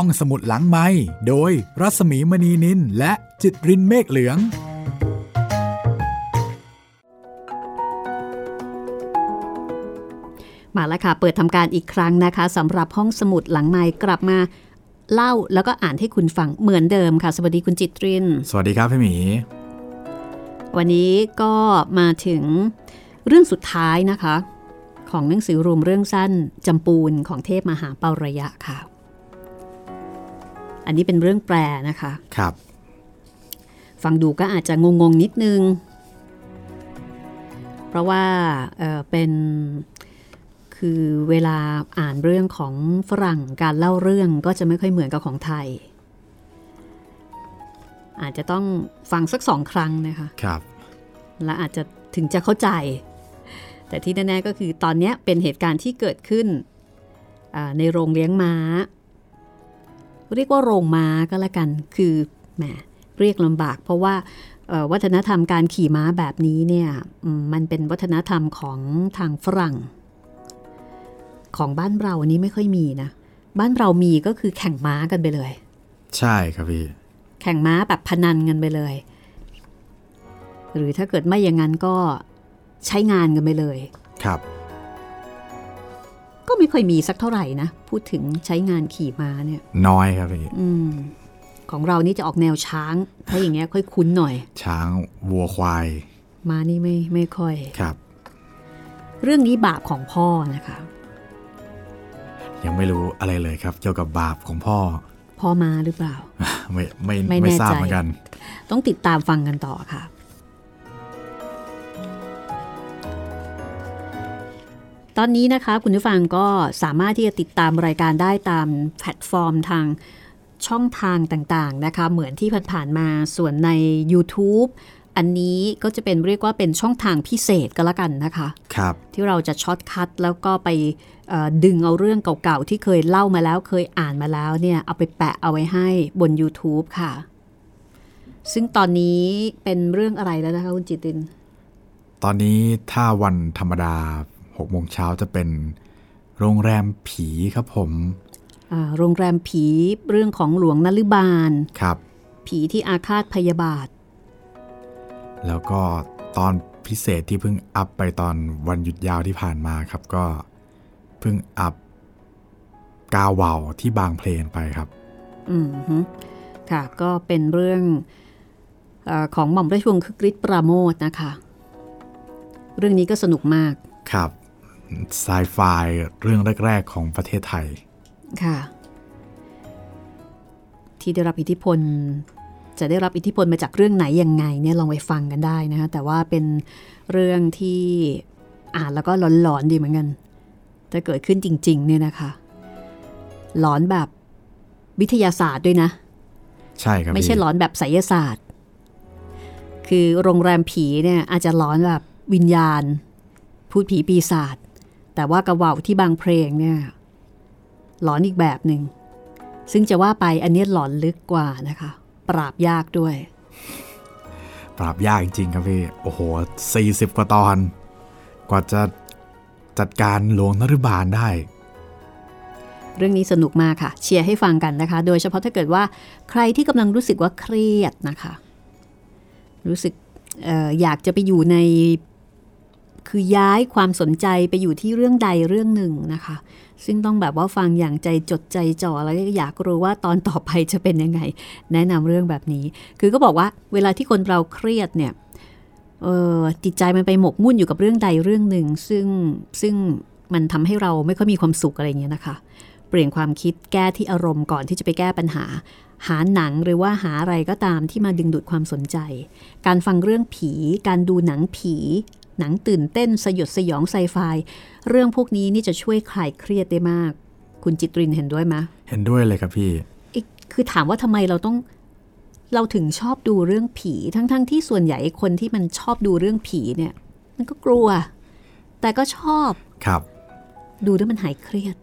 ห้องสมุดหลังไม้โดยรัสมีมณีนินและจิตรินเมฆเหลือง มาแล้วค่ะ เปิดทำการอีกครั้งนะคะสำหรับห้องสมุดหลังไม้กลับมาเล่าแล้วก็อ่านให้คุณฟังเหมือนเดิมค่ะ สวัสดีคุณจิตริน สวัสดีครับพี่หมี วันนี้ก็มาถึงเรื่องสุดท้ายนะคะ ของหนังสือรวมเรื่องสั้นจำปูนของเทพมหาเปาระยะค่ะ อันนี้เป็นเรื่องแปลนะคะครับ ฟังดูก็อาจจะงงๆนิดนึง เพราะว่าเอ่อเป็นคือเวลาอ่านเรื่องของฝรั่งการเล่าเรื่องก็จะไม่ค่อยเหมือนกับของไทย อาจจะต้องฟังสักสองครั้งนะคะครับ และอาจจะถึงจะเข้าใจ แต่ที่แน่ๆก็คือตอนเนี้ยเป็นเหตุการณ์ที่เกิดขึ้นอ่าในโรงเลี้ยงม้า เรียกว่าโรงม้าก็แล้วกัน คือแหมเรียกลำบาก เพราะว่าเอ่อวัฒนธรรมการขี่ม้าแบบนี้เนี่ยอืมมันเป็นวัฒนธรรมของทางฝรั่ง ของบ้านเราอันนี้ไม่ค่อยมีนะ บ้านเรามีก็คือแข่งม้ากันไปเลย ใช่ครับพี่ แข่งม้าแบบพนันกันไปเลย หรือถ้าเกิดไม่อย่างนั้นก็ใช้งานกันไปเลย ครับ ก็ไม่ค่อยมีสักเท่าไหร่นะ พูดถึงใช้งานขี่ม้าเนี่ย น้อยครับพี่อืมของเรานี่จะออกแนวช้าง ถ้าอย่างเงี้ยค่อยคุ้นหน่อย ช้างวัวควายม้านี่ไม่ไม่ค่อยครับ เรื่องนี้บาปของพ่อนะคะ ยังไม่รู้อะไรเลยครับ เกี่ยวกับบาปของพ่อ พ่อมาหรือเปล่า ไม่ไม่ไม่ไม่แน่ทราบใจเหมือนกัน ต้องติดตามฟังกันต่อค่ะ ตอนนี้นะคะ คุณผู้ฟังก็สามารถที่จะติดตามรายการได้ตามแพลตฟอร์มทางช่องทางต่างๆนะคะ เหมือนที่ผ่านๆมาส่วนใน YouTube อันนี้ก็จะเป็นเรียกว่าเป็นช่องทางพิเศษก็แล้วกันนะคะครับที่เราจะ shortcut แล้วก็ไปเอ่อดึงเอาเรื่องเก่าๆ ที่เคยเล่ามาแล้วเคยอ่านมาแล้วเนี่ยเอาไปแปะเอาไว้ให้บน YouTube ค่ะ ซึ่งตอนนี้เป็นเรื่องอะไรแล้วนะคะคุณจิตติน ตอนนี้ถ้าวันธรรมดา 6โมงเช้าจะเป็นโรงแรมผีครับผมอ่าโรงแรมผีเรื่องของหลวงนฤบาลครับ ผีที่อาฆาตพยาบาท แล้วก็ตอนพิเศษที่เพิ่งอัพไปตอนวันหยุดยาวที่ผ่านมาครับก็เพิ่งอัพกาวเวาวที่บางเพลนไปครับ อืมฮึค่ะ ก็เป็นเรื่องเออของหม่อมราชวงศ์คึกฤทธิ์ปราโมทนะคะ เรื่องนี้ก็สนุกมาก ครับ ไซไฟเรื่องแรก ๆ ของประเทศไทย ค่ะ ที่ได้รับอิทธิพล จะได้รับอิทธิพลมาจากเรื่องไหนยังไงเนี่ยลองไปฟังกันได้นะคะแต่ว่าเป็นเรื่องที่อ่านแล้วก็หลอนๆดีเหมือนกันถ้าเกิดขึ้นจริง ๆ เนี่ยนะคะ หลอนแบบวิทยาศาสตร์ด้วยนะ ใช่ครับ ไม่ใช่พี่หลอนแบบไสยศาสตร์ คือโรงแรมผีเนี่ยอาจจะหลอนแบบวิญญาณ พูดผีปีศาจ แต่ว่ากระว่าวที่บางเพลงเนี่ยหลอนอีกแบบหนึ่ง ซึ่งจะว่าไปอันเนี้ยหลอนลึกกว่านะคะ ปราบยากด้วย ปราบยากจริงๆครับพี่ โอ้โห 40 กว่าตอน กว่าจะจัดการหลวงนฤบาลได้ เรื่องนี้สนุกมากค่ะ เชียร์ให้ฟังกันนะคะ โดยเฉพาะถ้าเกิดว่าใครที่กำลังรู้สึกว่าเครียดนะคะ รู้สึกเอออยากจะไปอยู่ใน คือย้ายความสนใจไปอยู่ที่เรื่องใดเรื่องหนึ่งนะคะ ซึ่งต้องแบบว่าฟังอย่างใจจดใจจ่อแล้วก็อยากรู้ว่าตอนต่อไปจะเป็นยังไง แนะนำเรื่องแบบนี้ คือก็บอกว่าเวลาที่คนเราเครียดเนี่ยเออจิตใจมันไปหมกมุ่นอยู่กับเรื่องใดเรื่องหนึ่ง ซึ่งซึ่งมันทำให้เราไม่ค่อยมีความสุขอะไรเงี้ยนะคะ เปลี่ยนความคิดแก้ที่อารมณ์ก่อนที่จะไปแก้ปัญหา หาหนังหรือว่าหาอะไรก็ตามที่มาดึงดูดความสนใจ การฟังเรื่องผี การดูหนังผี หนังตื่นเต้นสยดสยองไซไฟ เรื่องพวกนี้นี่จะช่วยคลายเครียดได้มาก คุณจิตรินเห็นด้วยไหมเห็นด้วยเลยครับพี่เอ๊ะคือถามว่าทำไมเราต้องเราถึงชอบดูเรื่องผี ทั้งๆทที่ส่วนใหญ่คนที่มันชอบดูเรื่องผีเนี่ย มันก็กลัว แต่ก็ชอบครับ ดูแล้วมันหายเครียด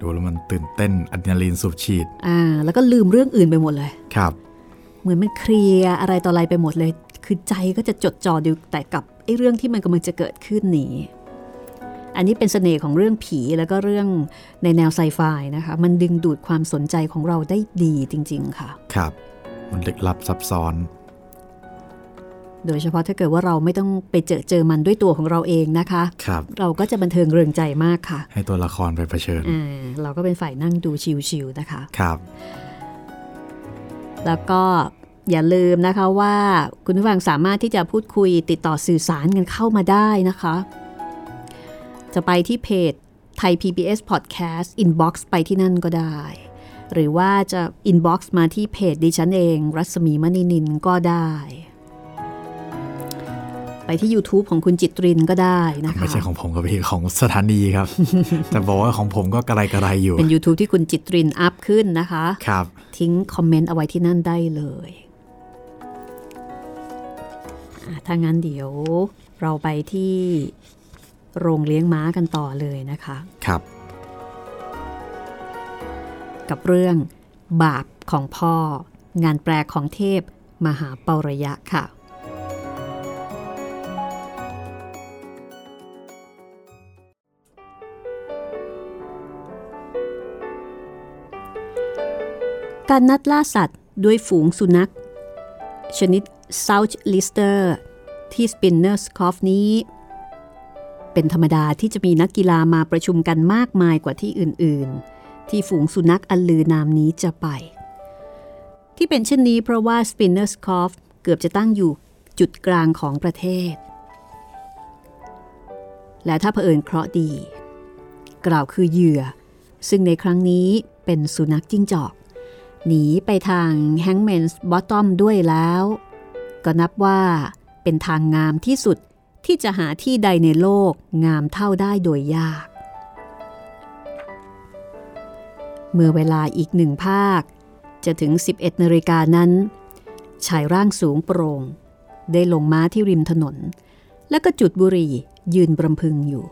ดูแล้วมันตื่นเต้นอะดรีนาลีนสูบฉีด อ่า แล้วก็ลืมเรื่องอื่นไปหมดเลยครับ เหมือนมันเคลียร์อะไรต่ออะไรไปหมดเลย คือใจก็จะจดจ่ออยู่แต่กับไอ้เรื่องที่มันกำลังจะเกิดขึ้นนี้ อันนี้เป็นเสน่ห์ของเรื่องผีแล้วก็เรื่องในแนวไซไฟนะคะ มันดึงดูดความสนใจของเราได้ดีจริง ๆ ค่ะ ครับ มันลึกลับซับซ้อน โดยเฉพาะถ้าเกิดว่าเราไม่ต้องไปเจอเจอมันด้วยตัวของเราเองนะคะครับเราก็จะบันเทิงเริงใจมากค่ะ ให้ตัวละครไปเผชิญอ่าเราก็เป็นฝ่ายนั่งดูชิวๆนะคะ ครับ แล้วก็ อย่าลืมนะคะว่าคุณผู้ฟังสามารถที่จะพูดคุยติดต่อสื่อสารกันเข้ามาได้นะคะ จะไปที่เพจไทย PBS Podcast Inbox ไปที่นั่นก็ได้ หรือว่าจะ Inbox มาที่เพจดิฉันเอง รัศมีมณีนินก็ได้ ไปที่ YouTube ของคุณจิตรินก็ได้นะคะไม่ใช่ของผมกับพี่ของสถานีครับ แต่บอกว่าของผมก็กระไรกระไรอยู่ เป็น YouTube ที่คุณจิตรินอัพขึ้นนะคะ ครับ ทิ้งคอมเมนต์เอาไว้ที่นั่นได้เลยอะ ถ้างั้นเดี๋ยวเราไปที่โรงเลี้ยงม้ากันต่อเลยนะคะ ครับ กับเรื่องบาปของพ่อ งานแปลของเทพมหาเปาระยะค่ะ การนัดล่าสัตว์ด้วยฝูงสุนัข ชนิด South Lister ที่ Spinners Cove นี้ เป็นธรรมดาที่จะมีนักกีฬามาประชุมกันมากมายกว่าที่อื่น ๆ ที่ฝูงสุนัขอันลือนามนี้จะไป ที่เป็นเช่นนี้เพราะว่า Spinners Cove เกือบจะตั้งอยู่จุดกลางของประเทศ และถ้าเผอิญเคราะห์ดี กล่าวคือเหยื่อ ซึ่งในครั้งนี้เป็นสุนัขจิ้งจอก หนีไปทาง Hangman's Bottom ด้วยแล้ว ก็นับว่าเป็นทางงามที่สุดที่จะหาที่ใดในโลกงามเท่าได้โดยยาก เมื่อเวลาอีกหนึ่งภาค จะถึง 11นาฬิกานั้น ชายร่างสูงโปร่ง ได้ลงม้าที่ริมถนน แล้วก็จุดบุรียืนบรำพึงอยู่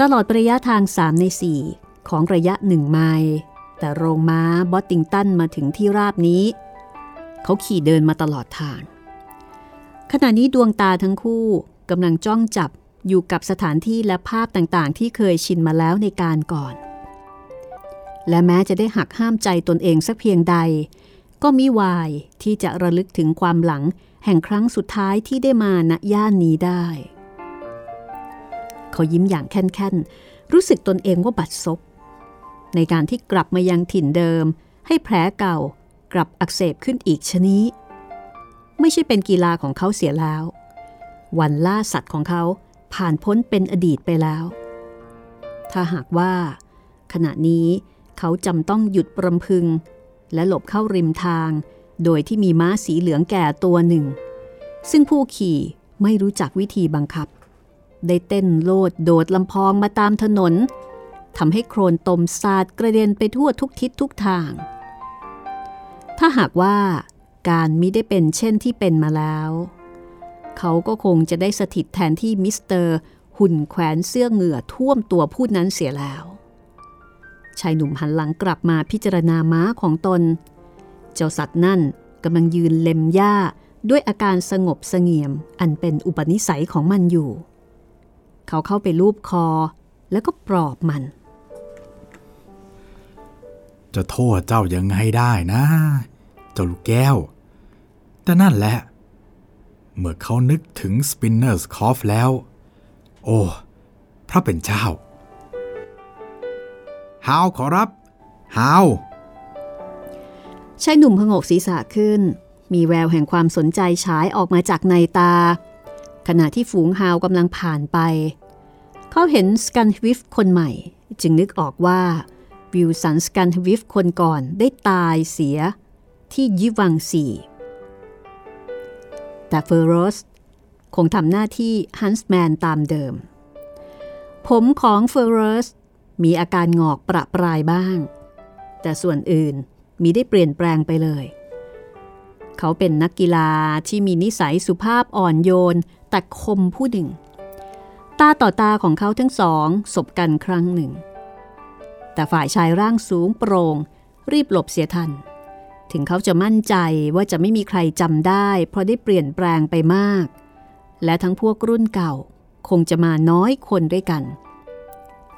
ตลอดระยะทาง 3 ใน 4 ของระยะหนึ่งไมล์แต่โรงม้าบอตติงตันมาถึงที่ราบนี้ เขาขี่เดินมาตลอดทาง ขณะนี้ดวงตาทั้งคู่กำลังจ้องจับอยู่กับสถานที่และภาพต่างๆ ที่เคยชินมาแล้วในการก่อน และแม้จะได้หักห้ามใจตนเองสักเพียงใด ก็มิวายที่จะระลึกถึงความหลังแห่งครั้งสุดท้ายที่ได้มาณย่านนี้ได้ เขายิ้มอย่างแค่นๆ รู้สึกตนเองว่าบัดซบในการที่กลับมายังถิ่นเดิม ให้แผลเก่า กลับอักเสบขึ้นอีกชนี้ ไม่ใช่เป็นกีฬาของเขาเสียแล้ว วันล่าสัตว์ของเขาผ่านพ้นเป็นอดีตไปแล้ว ถ้าหากว่า ขณะนี้เขาจำต้องหยุดปรำพึง และหลบเข้าริมทาง โดยที่มีม้าสีเหลืองแก่ตัวหนึ่ง ซึ่งผู้ขี่ไม่รู้จักวิธีบังคับ ได้เต้นโลดโดดลำพองมาตามถนนทำให้โครนตมสาดกระเด็นไปทั่วทุกทิศทุกทาง ถ้าหากว่าการมิได้เป็นเช่นที่เป็นมาแล้ว เขาก็คงจะได้สถิตแทนที่มิสเตอร์หุ่นแขวนเสื้อเหงื่อท่วมตัวผู้นั้นเสียแล้ว ชายหนุ่มหันหลังกลับมาพิจารณาม้าของตน เจ้าสัตว์นั่นกำลังยืนเล็มหญ้าด้วยอาการสงบเสงี่ยมอันเป็นอุปนิสัยของมันอยู่ เขาเข้าไปลูบคอแล้วก็ปลอบมัน จะโทษเจ้ายังไงได้นะ เจ้าลูกแก้ว แต่นั่นแหละ เมื่อเขานึกถึง Spinner's c o f แล้ว โอ้ พระเป็นเจ้าฮาวขอรับฮาวชายหนุ่มพงกศีรษะขึ้น มีแววแห่งความสนใจฉายออกมาจากในตา ขณะที่ฝูงฮาวกำลังผ่านไป เขาเห็นสกันทวิฟคนใหม่ จึงนึกออกว่าวิลสันสกันทวิฟคนก่อนได้ตายเสีย ที่ยิวังซีแต่เฟอร์โรสคงทำหน้าที่ฮันส์แมนตามเดิม ผมของเฟอร์โรสมีอาการงอกประปรายบ้าง แต่ส่วนอื่นมีได้เปลี่ยนแปลงไปเลย เขาเป็นนักกีฬาที่มีนิสัยสุภาพอ่อนโยน แต่คมผู้หนึ่ง ตาต่อตาของเขาทั้งสองสบกันครั้งหนึ่ง แต่ฝ่ายชายร่างสูงโปร่งรีบหลบเสียทัน ถึงเขาจะมั่นใจว่าจะไม่มีใครจำได้ เพราะได้เปลี่ยนแปลงไปมาก และทั้งพวกรุ่นเก่า คงจะมาน้อยคนด้วยกัน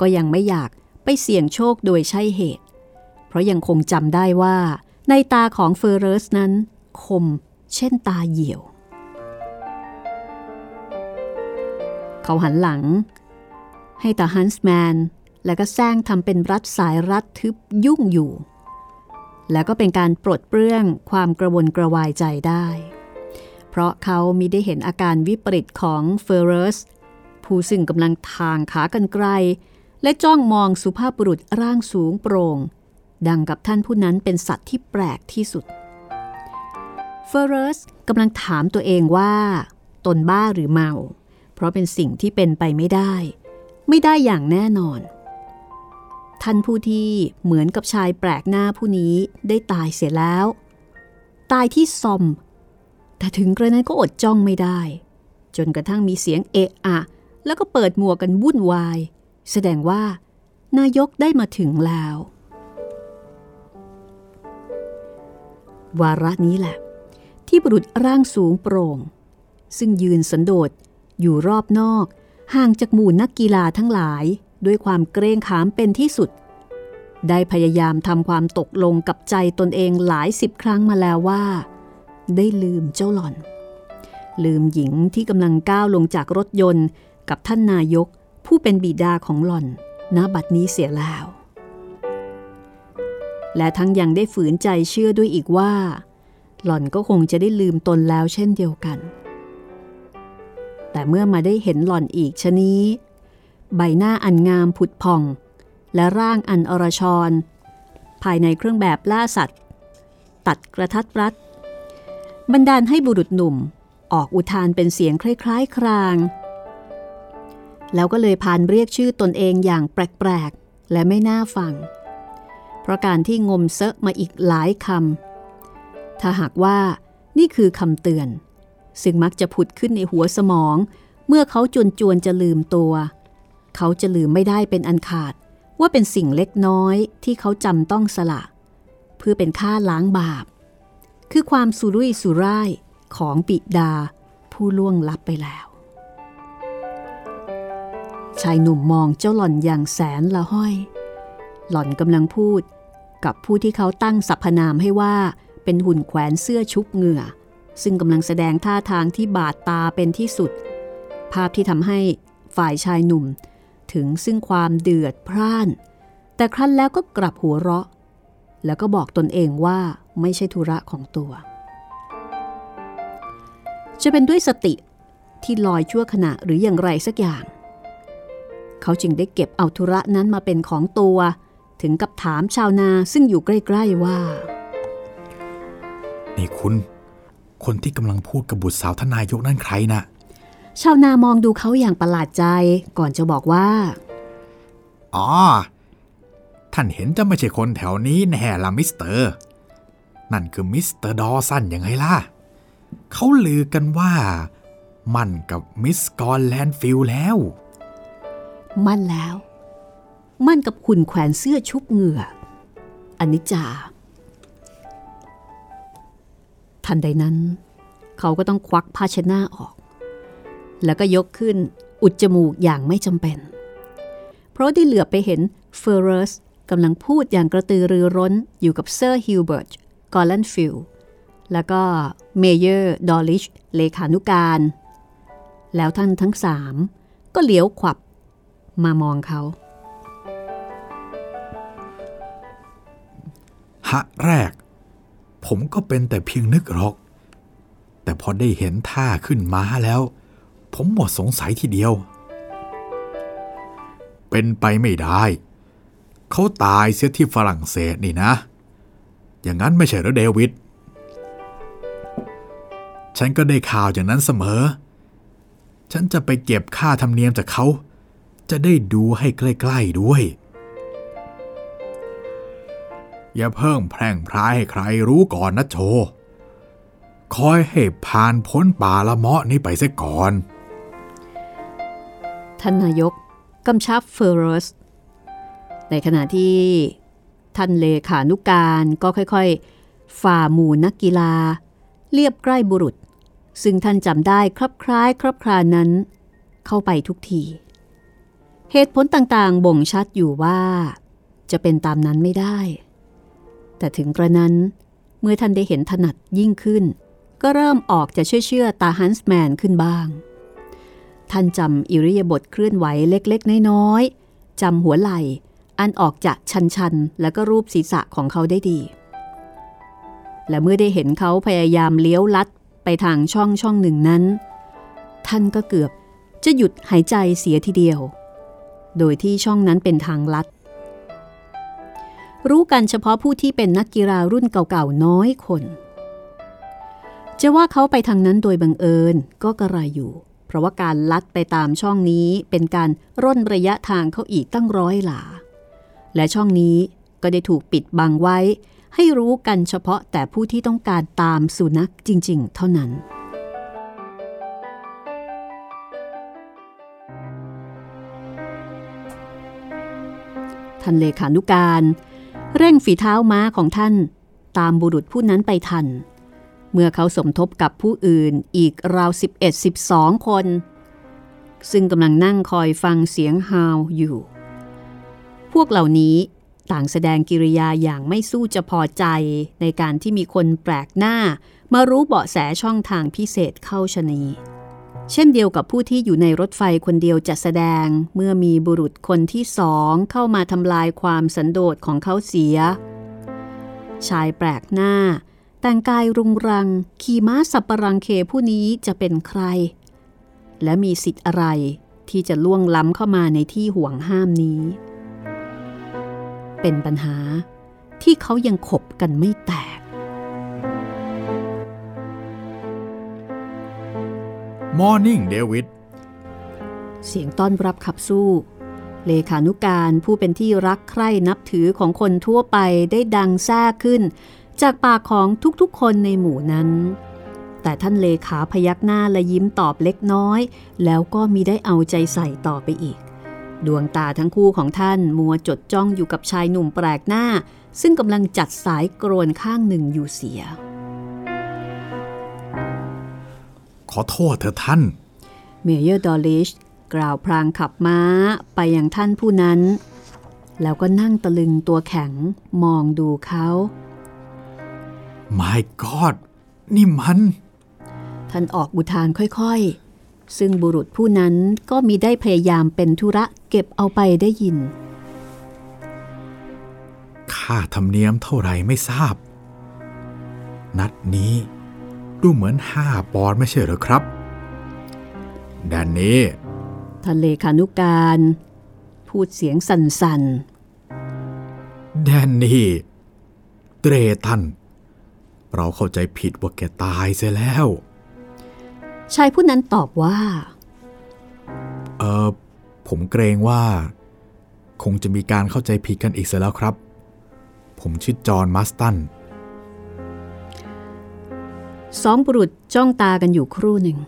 ก็ยังไม่อยากไปเสี่ยงโชคโดยใช่เหตุ เพราะยังคงจำได้ว่า ในตาของเฟอร์เรสนั้น คมเช่นตาเหี่ยว เขาหันหลัง ให้ตาฮันส์แมน และก็แซงทำเป็นรัดสายรัดทึบยุ่งอยู่ แล้วก็เป็นการปลดเปลื้องความกระวนกระวายใจได้ เพราะเขามิได้เห็นอาการวิปริตของเฟอร์เรสผู้ซึ่งกำลังทางขากันไกล และจ้องมองสุภาพบุรุษร่างสูงโปร่ง ดังกับท่านผู้นั้นเป็นสัตว์ที่แปลกที่สุด เฟอร์เรสกำลังถามตัวเองว่า ตนบ้าหรือเมา เพราะเป็นสิ่งที่เป็นไปไม่ได้ ไม่ได้อย่างแน่นอน ท่านผู้ที่เหมือนกับชายแปลกหน้าผู้นี้ได้ตายเสียแล้ว ตายที่ซอม แต่ถึงกระนั้นก็อดจ้องไม่ได้ จนกระทั่งมีเสียงเอะอะ แล้วก็เปิดหมวกกันวุ่นวาย แสดงว่านายกได้มาถึงแล้ว วาระนี้แหละ ที่บุรุษร่างสูงโปร่ง ซึ่งยืนสันโดษอยู่รอบนอก ห่างจากหมู่นักกีฬาทั้งหลาย ด้วยความเกรงขามเป็นที่สุด ได้พยายามทำความตกลงกับใจตนเองหลายสิบครั้งมาแล้วว่า ได้ลืมเจ้าหล่อน ลืมหญิงที่กำลังก้าวลงจากรถยนต์กับท่านนายกผู้เป็นบิดาของหล่อนณบัดนี้เสียแล้ว และทั้งยังได้ฝืนใจเชื่อด้วยอีกว่า หล่อนก็คงจะได้ลืมตนแล้วเช่นเดียวกัน แต่เมื่อมาได้เห็นหล่อนอีกชะนี้ ใบหน้าอันงามผุดผ่อง และร่างอันอรชร ภายในเครื่องแบบล่าสัตว์ ตัดกระทัดรัดบันดาลให้บุรุษหนุ่มออกอุทานเป็นเสียงคล้ายๆ คราง แล้วก็เลยพานเรียกชื่อตนเองอย่างแปลกๆ และไม่น่าฟัง เพราะการที่งมเซอะมาอีกหลายคำ ถ้าหากว่านี่คือคำเตือน ซึ่งมักจะผุดขึ้นในหัวสมอง เมื่อเขาจวนจวนจะลืมตัว เขาจะลืมไม่ได้เป็นอันขาด ว่าเป็นสิ่งเล็กน้อยที่เขาจำต้องสละ เพื่อเป็นค่าล้างบาป คือความสุรุ่ยสุร่ายของปิดา ผู้ล่วงลับไปแล้ว ชายหนุ่มมองเจ้าหล่อนอย่างแสนละห้อย หล่อนกำลังพูดกับผู้ที่เขาตั้งสรรพนามให้ว่าเป็นหุ่นแขวนเสื้อชุบเหงื่อ ซึ่งกำลังแสดงท่าทางที่บาดตาเป็นที่สุด ภาพที่ทำให้ฝ่ายชายหนุ่ม ถึงซึ่งความเดือดพร่าน แต่ครั้นแล้วก็กลับหัวเราะ แล้วก็บอกตนเองว่าไม่ใช่ธุระของตัว จะเป็นด้วยสติที่ลอยชั่วขณะหรืออย่างไรสักอย่าง เขาจึงได้เก็บเอาธุระนั้นมาเป็นของตัว ถึงกับถามชาวนาซึ่งอยู่ใกล้ ๆว่า นี่คุณ คนที่กำลังพูดกับบุตรสาวท่านนายกนั่นใครนะ ชาวนามองดูเขาอย่างประหลาดใจก่อนจะบอกว่า อ๋อ ท่านเห็นจะไม่ใช่คนแถวนี้แน่ละมิสเตอร์ นั่นคือมิสเตอร์ดอสันยังไงล่ะ เขาลือกันว่า หมั้นกับมิสกอร์แลนด์ฟิลแล้ว หมั้นแล้ว หมั้นกับหุ่นแขวนเสื้อชุบเหงื่ออันนิจจา ทันใดนั้น เขาก็ต้องควักผ้าเช็ดหน้าออกแล้ว ก็ยกขึ้นอุดจมูกอย่างไม่จำเป็น เพราะได้เหลือบไปเห็นเฟอร์เรสกำลังพูดอย่างกระตือรือร้นอยู่กับเซอร์ฮิลเบิร์ตกอร์แลนฟิลแล้วก็เมเยอร์ดอลิชเลขานุการ แล้วท่านทั้งสามก็เหลียวขวับมามองเขาหะแรก ผมก็เป็นแต่เพียงนึกหรอก แต่พอได้เห็นท่าขึ้นมาแล้ว ผมหมดสงสัยทีเดียว เป็นไปไม่ได้ เขาตายเสียที่ฝรั่งเศสนี่นะ อย่างนั้นไม่ใช่หรอเดวิด ฉันก็ได้ข่าวอย่างนั้นเสมอ ฉันจะไปเก็บค่าธรรมเนียมจากเขา จะได้ดูให้ใกล้ๆด้วย อย่าเพิ่งแพร่งพรายให้ใครรู้ก่อนนะโชคอยให้ผ่านพ้นป่าละเมาะนี้ไปเสียก่อน ท่านนายกกำชับเฟอร์เรสในขณะที่ท่านเลขานุการก็ค่อยๆ ฝ่าหมู่นักกีฬา เรียบใกล้บุรุษ ซึ่งท่านจำได้ครับคล้ายครับครานั้น เข้าไปทุกที เหตุผลต่างๆ บ่งชัดอยู่ว่า จะเป็นตามนั้นไม่ได้ แต่ถึงกระนั้นเมื่อท่านได้เห็นถนัดยิ่งขึ้น ก็เริ่มออกจะเชื่อเชื่อตาฮันส์แมนขึ้นบ้าง ท่านจำอิริยาบถเคลื่อนไหวเล็กๆ น้อยๆจำหัวไหล่ อันออกจากชันๆ แล้วก็รูปศีรษะของเขาได้ดี และเมื่อได้เห็นเขาพยายามเลี้ยวลัดไปทางช่องช่องหนึ่งนั้น ท่านก็เกือบจะหยุดหายใจเสียทีเดียว โดยที่ช่องนั้นเป็นทางลัด รู้กันเฉพาะผู้ที่เป็นนักกีฬารุ่นเก่าๆน้อยคน จะว่าเขาไปทางนั้นโดยบังเอิญก็กระไรอยู่ ราะว่าการลัดไปตามช่องนี้เป็นการร่นระยะทางเขาอีกตั้งร้อยหลา และช่องนี้ก็ได้ถูกปิดบังไว้ ให้รู้กันเฉพาะแต่ผู้ที่ต้องการตามสุนัขจริง ๆ เท่านั้น ท่านเลขานุการ เร่งฝีเท้าม้าของท่าน ตามบุรุษผู้นั้นไปทันเเมื่อเขาสมทบกับผู้อื่นอีกราว 11-12 คน ซึ่งกำลังนั่งคอยฟังเสียงฮาวอยู่ พวกเหล่านี้ต่างแสดงกิริยาอย่างไม่สู้จะพอใจในการที่มีคนแปลกหน้า มารู้เบาะแสช่องทางพิเศษเข้าชนี เช่นเดียวกับผู้ที่อยู่ในรถไฟคนเดียวจะแสดงเมื่อมีบุรุษคนที่สองเข้ามาทำลายความสันโดษของเขาเสีย ชายแปลกหน้า แต่งกายรุงรัง ขี่ม้าสับปะรังเคผู้นี้จะเป็นใคร และมีสิทธิ์อะไรที่จะล่วงล้ำเข้ามาในที่ห่วงห้ามนี้ เป็นปัญหาที่เขายังขบกันไม่แตก Morning David เสียงต้อนรับขับสู้ เลขานุการผู้เป็นที่รักใคร่นับถือของคนทั่วไปได้ดังแซ่ขึ้น จากปากของทุกๆคนในหมู่นั้น แต่ท่านเลขาพยักหน้าและยิ้มตอบเล็กน้อย แล้วก็มิได้เอาใจใส่ต่อไปอีก ดวงตาทั้งคู่ของท่านมัวจดจ้องอยู่กับชายหนุ่มแปลกหน้า ซึ่งกำลังจัดสายโกลนข้างหนึ่งอยู่เสีย ขอโทษเถอะท่าน เมเยอร์ดอลิชกล่าวพลางขับม้าไปยังท่านผู้นั้น แล้วก็นั่งตะลึงตัวแข็งมองดูเขา My God นี่มัน ท่านออกอุทานค่อยๆ ซึ่งบุรุษผู้นั้นก็มีได้พยายามเป็นธุระเก็บเอาไปได้ยิน ค่าธรรมเนียมเท่าไหร่ไม่ทราบ นัดนี้ดูเหมือนห้าปอนด์ไม่ใช่เหรอครับด้านนี้ท่านเลขานุการ พูดเสียงสั่นแดนนี่เตรตัน เราเข้าใจผิดว่าแกตายเสียแล้วๆชายผู้นั้นตอบว่า เออผมเกรงว่า คงจะมีการเข้าใจผิดกันอีกเสียแล้วครับ ผมชื่อจอห์นมัสตันสองบุรุษจ้องตากันอยู่ครู่หนึ่ง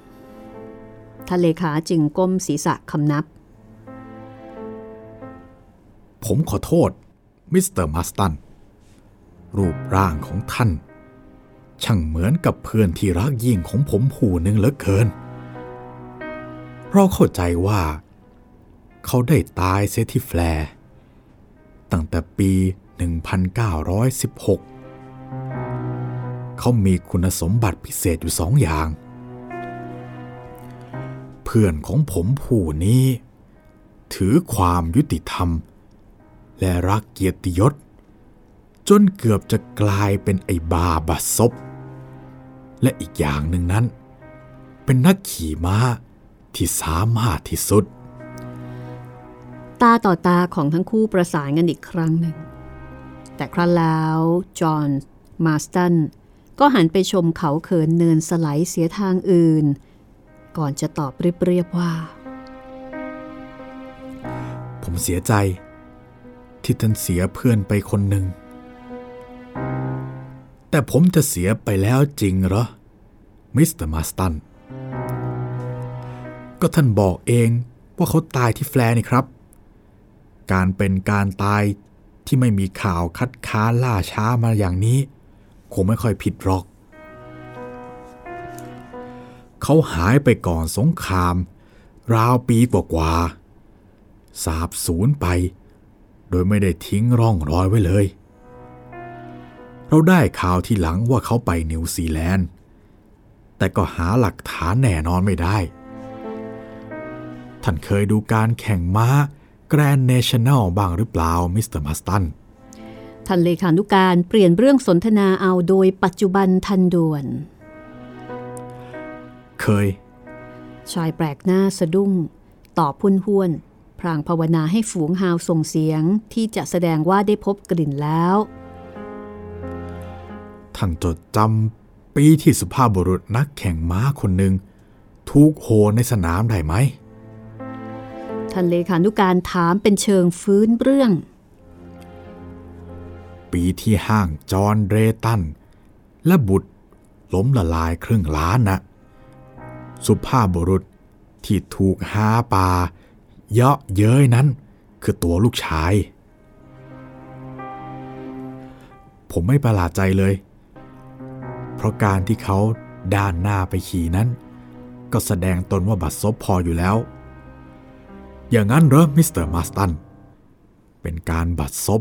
ท่านเลขาจึงก้มศีรษะคำนับ ผมขอโทษมิสเตอร์มัสตัน รูปร่างของท่าน ช่างเหมือนกับเพื่อนที่รักยิ่งของผมผู้หนึ่งเหลือเกิน เราเข้าใจว่า เขาได้ตายเสียที่แฟร์ตั้งแต่ปี 1916 เขามีคุณสมบัติพิเศษอยู่สองอย่าง เพื่อนของผมผู้นี้ ถือความยุติธรรม และรักเกียรติยศ จนเกือบจะกลายเป็นไอ้บาบัดซบและอีกอย่างหนึ่งนั้น เป็นนักขี่ม้าที่สามารถที่สุด ตาต่อตาของทั้งคู่ประสานกันอีกครั้งหนึ่ง แต่ครั้นแล้วจอห์นมาสตันก็หันไปชมเขาเขินเนินสไลด์เสียทางอื่น ก่อนจะตอบเรียบๆว่า ผมเสียใจ ที่ท่านเสียเพื่อนไปคนหนึ่ง แต่ผมจะเสียไปแล้วจริงเหรอ มิสเตอร์มาสตัน ก็ท่านบอกเองว่าเขาตายที่แฟร์นี่ครับ การเป็นการตายที่ไม่มีข่าวคัดค้านล่าช้ามาอย่างนี้ คงไม่ค่อยผิดหรอก เขาหายไปก่อนสงคราม ราวปีกว่าๆสาบสูญไป โดยไม่ได้ทิ้งร่องรอยไว้เลย เราได้ข่าวทีหลังว่าเขาไปนิวซีแลนด์ แต่ก็หาหลักฐานแน่นอนไม่ได้ ท่านเคยดูการแข่งม้า Grand National บ้างหรือเปล่า มิสเตอร์มาสตัน ท่านเลขานุการเปลี่ยนเรื่องสนทนาเอาโดยปัจจุบันทันด่วน เคย ชายแปลกหน้าสะดุ้ง ตอบหุนห้วน พลางภาวนาให้ฝูงฮาวส่งเสียงที่จะแสดงว่าได้พบกลิ่นแล้ว ท่านจดจำปีที่สุภาพบุรุษนักแข่งม้าคนหนึ่งถูกโหในสนามได้ไหม ท่านเลขานุการถามเป็นเชิงฟื้นเรื่อง ปีที่ห้างจอห์นเรตัน และบุตรล้มละลายครึ่งล้านนะสุภาพบุรุษที่ถูกหาปาเยาะเย้ยนั้น คือตัวลูกชาย ผมไม่ประหลาดใจเลยเพ ราะการที่เขาด้านหน้าไปขี่นั้น ก็แสดงตนว่าบัดซบพออยู่แล้ว อย่างนั้นเหรอมิสเตอร์มาสตัน เป็นการบัดซบ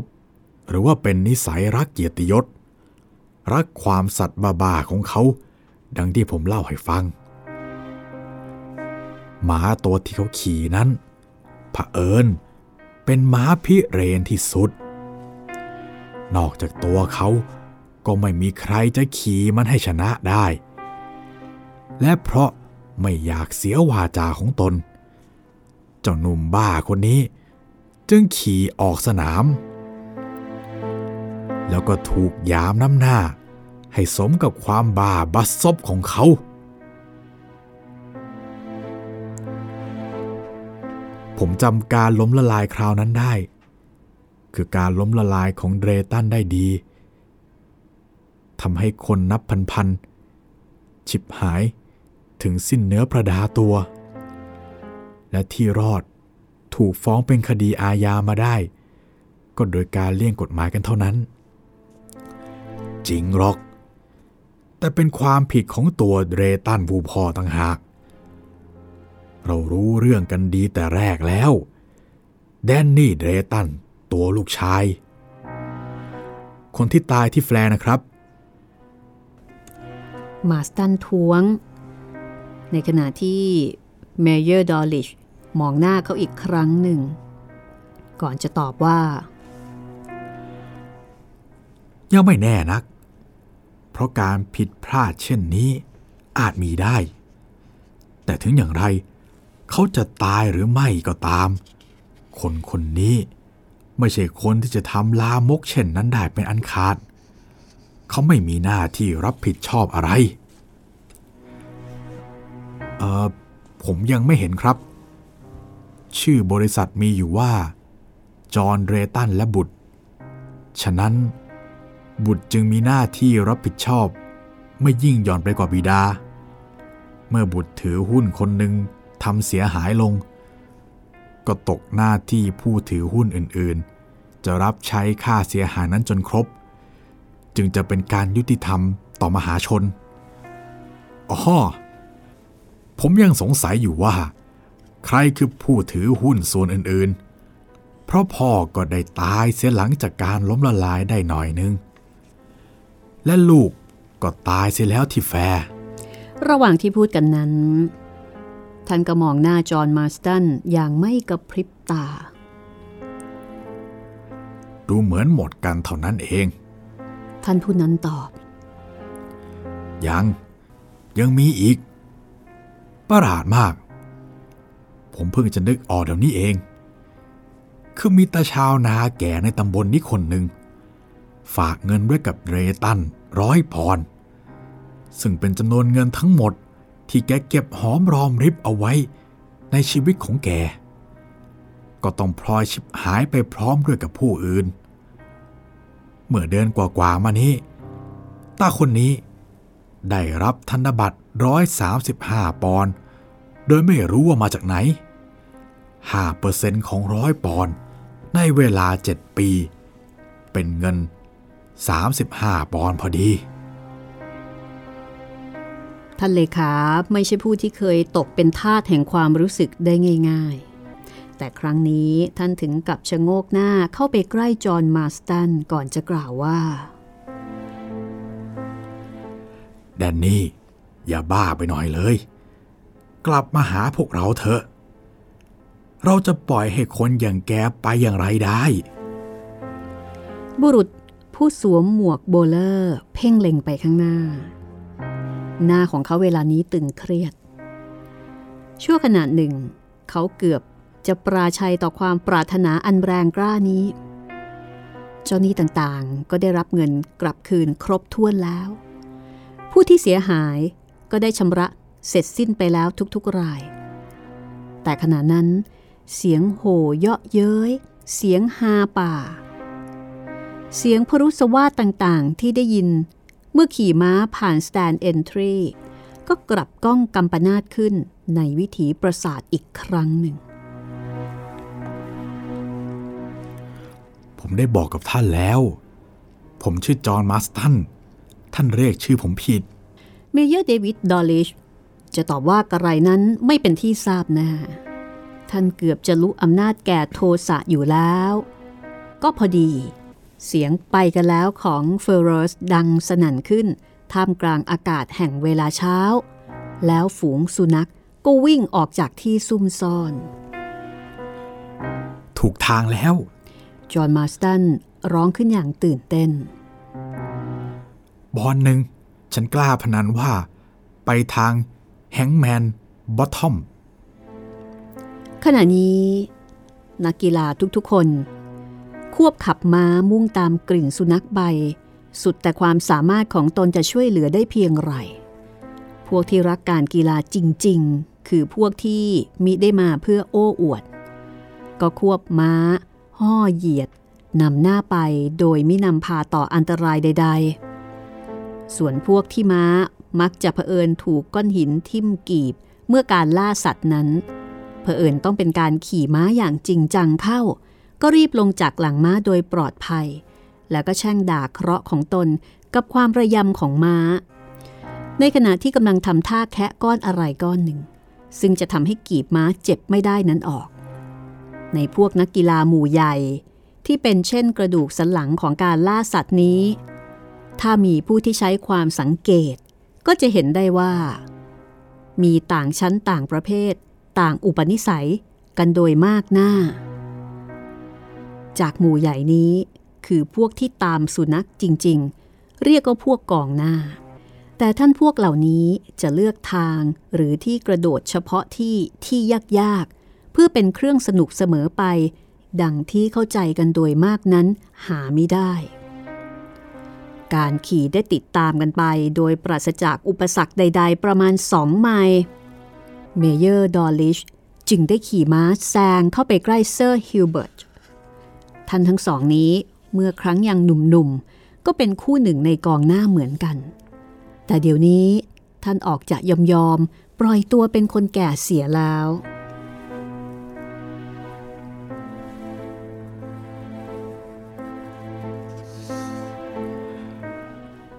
หรือว่าเป็นนิสัยรักเกียรติยศ รักความสัตย์บ้าๆของเขา ดังที่ผมเล่าให้ฟัง ม้าตัวที่เขาขี่นั้นเผอิญเป็นม้าพิเรนทร์ที่สุด นอกจากตัวเขา ก็ไม่มีใครจะขี่มันให้ชนะได้ และเพราะไม่อยากเสียวาจาของตน เจ้าหนุ่มบ้าคนนี้ จึงขี่ออกสนาม แล้วก็ถูกยามน้ำหน้า ให้สมกับความบ้าบัดซบของเขา ผมจำการล้มละลายคราวนั้นได้ คือการล้มละลายของเดรตันได้ดี ทำให้คนนับพันๆฉิบหายถึงสิ้นเนื้อประดาตัว และที่รอดถูกฟ้องเป็นคดีอาญามาได้ ก็โดยการเลี่ยงกฎหมายกันเท่านั้น จริงหรอก แต่เป็นความผิดของตัวเรตันผู้พ่อต่างหาก เรารู้เรื่องกันดีแต่แรกแล้ว แดนนี่เรตันตัวลูกชาย คนที่ตายที่แฟร์นะครับ มาสตันท้วง ในขณะที่เมเยอร์ดอลลิชมองหน้าเขาอีกครั้งหนึ่ง ก่อนจะตอบว่า ยังไม่แน่นัก เพราะการผิดพลาดเช่นนี้อาจมีได้ แต่ถึงอย่างไร เขาจะตายหรือไม่ก็ตาม คนคนนี้ ไม่ใช่คนที่จะทำลามกเช่นนั้นได้เป็นอันขาดเเขาไม่มีหน้าที่รับผิดชอบอะไร เออผมยังไม่เห็นครับ ชื่อบริษัทมีอยู่ว่า จอห์นเรตันและบุตร ฉะนั้น บุตรจึงมีหน้าที่รับผิดชอบ ไม่ยิ่งหย่อนไปกว่าบิดา เมื่อบุตรถือหุ้นคนหนึ่งทำเสียหายลง ก็ตกหน้าที่ผู้ถือหุ้นอื่นๆ จะรับใช้ค่าเสียหายนั้นจนครบ จึงจะเป็นการยุติธรรมต่อมหาชนอ๋อผมยังสงสัยอยู่ว่า ใครคือผู้ถือหุ้นส่วนอื่นๆ เพราะพ่อก็ได้ตายเสียหลังจากการล้มละลายได้หน่อยนึง และลูกก็ตายเสียแล้วที่แฟร์ระหว่างที่พูดกันนั้น ท่านก็มองหน้าจอห์นมาสตันอย่างไม่กระพริบตา ดูเหมือนหมดกันเท่านั้นเอง ท่านผู้นั้นตอบ ยัง ยังมีอีก ประหลาดมาก ผมเพิ่งจะนึกออกเดี๋ยวนี้เอง คือมีตาชาวนาแก่ในตำบลนนี้คนหนึ่ง ฝากเงินไว้กับเรตันร้อยปอนด์ซึ่งเป็นจำนวนเงินทั้งหมดที่แกเก็บหอมรอมริบเอาไว้ในชีวิตของแก ก็ต้องพลอยชิบหายไปพร้อมด้วยกับผู้อื่น เมื่อเดือนกว่าๆมานี้ ตาคนนี้ ได้รับธนบัตรร้อยสาปอนด์โดยไม่รู้ว่ามาจากไหน5%ของร้อยปอนด์ในเวลา7ปี เป็นเงิน35ปอนด์พอดีท่านเลขาไม่ใช่ผู้ที่เคยตกเป็นทาสแห่งความรู้สึกได้ง่าย ๆ แต่ครั้งนี้ท่านถึงกับชะโงกหน้าเข้าไปใกล้จอห์นมาสตันก่อนจะกล่าวว่า แดนนี่ อย่าบ้าไปหน่อยเลย กลับมาหาพวกเราเถอะ เราจะปล่อยให้คนอย่างแกไปอย่างไรได้ บุรุษผู้สวมหมวกโบเลอร์ เพ่งเล็งไปข้างหน้า หน้าของเขาเวลานี้ตึงเครียด ชั่วขณะหนึ่ง เขาเกือบ จะปราชัยต่อความปรารถนาอันแรงกล้านี้ เจ้าหนี้ต่างๆ ก็ได้รับเงินกลับคืนครบถ้วนแล้ว ผู้ที่เสียหายก็ได้ชำระเสร็จสิ้นไปแล้วทุกๆราย แต่ขณะนั้น เสียงโห่เยาะเย้ย เสียงฮาป่า เสียงพรุสวาทต่างๆ ที่ได้ยินเมื่อขี่ม้าผ่านสแตนเอนทรีก็กลับก้องกำปนาตขึ้นในวิถีประสาทอีกครั้งหนึ่ง ผมได้บอกกับท่านแล้ว ผมชื่อจอห์นมาสตัน ท่านเรียกชื่อผมผิด เมเยอร์เดวิดดอลลิชจะตอบว่ากระไรนั้นไม่เป็นที่ทราบแน่ท่านเกือบจะลุอำนาจแก่โทสะอยู่แล้ว ก็พอดี เสียงไปกันแล้วของเฟอร์เรสดังสนั่นขึ้น ท่ามกลางอากาศแห่งเวลาเช้า แล้วฝูงสุนัขก็วิ่งออกจากที่ซุ่มซ่อน ถูกทางแล้ว จอห์นมาสตันร้องขึ้นอย่างตื่นเต้น บอลหนึ่งฉันกล้าพนันว่า ไปทางแฮงแมนบอททอม ขณะนี้ นักกีฬาทุกๆคน ควบขับม้ามุ่งตามกลิ่นสุนัขใบ สุดแต่ความสามารถของตนจะช่วยเหลือได้เพียงไร พวกที่รักการกีฬาจริง ๆ คือพวกที่มิได้มาเพื่อโอ้อวด ก็ควบม้า ห่อเหยียดนำหน้าไปโดยไม่นำพาต่ออันตรายใด ๆ ส่วนพวกที่ม้ามักจะเผอิญถูกก้อนหินทิ่มกีบเมื่อการล่าสัตว์นั้น เผอิญต้องเป็นการขี่ม้าอย่างจริงจังเข้า ก็รีบลงจากหลังม้าโดยปลอดภัย แล้วก็แช่งด่าเคราะห์ของตนกับความระยำของม้า ในขณะที่กำลังทำท่าแคะก้อนอะไรก้อนหนึ่ง ซึ่งจะทำให้กีบม้าเจ็บไม่ได้นั้นออก ในพวกนักกีฬาหมู่ใหญ่ที่เป็นเช่นกระดูกสันหลังของการล่าสัตว์นี้ ถ้ามีผู้ที่ใช้ความสังเกต ก็จะเห็นได้ว่า มีต่างชั้นต่างประเภท ต่างอุปนิสัยกันโดยมากหน้า จากหมู่ใหญ่นี้คือพวกที่ตามสุนัขจริง ๆ เรียกก็พวกกองหน้า แต่ท่านพวกเหล่านี้จะเลือกทางหรือที่กระโดดเฉพาะที่ที่ยากๆ เพื่อเป็นเครื่องสนุกเสมอไป ดังที่เข้าใจกันโดยมากนั้นหาไม่ได้ การขี่ได้ติดตามกันไป โดยปราศจากอุปสรรคใด ๆ ประมาณสองไมล์เมเยอร์ดอลลิชจึงได้ขี่ม้าแซงเข้าไปใกล้เซอร์ฮิลเบิร์ตท่านทั้งสองนี้เมื่อครั้งยังหนุ่มๆ ก็เป็นคู่หนึ่งในกองหน้าเหมือนกัน แต่เดี๋ยวนี้ท่านออกจะยอมยอมปล่อยตัวเป็นคนแก่เสียแล้ว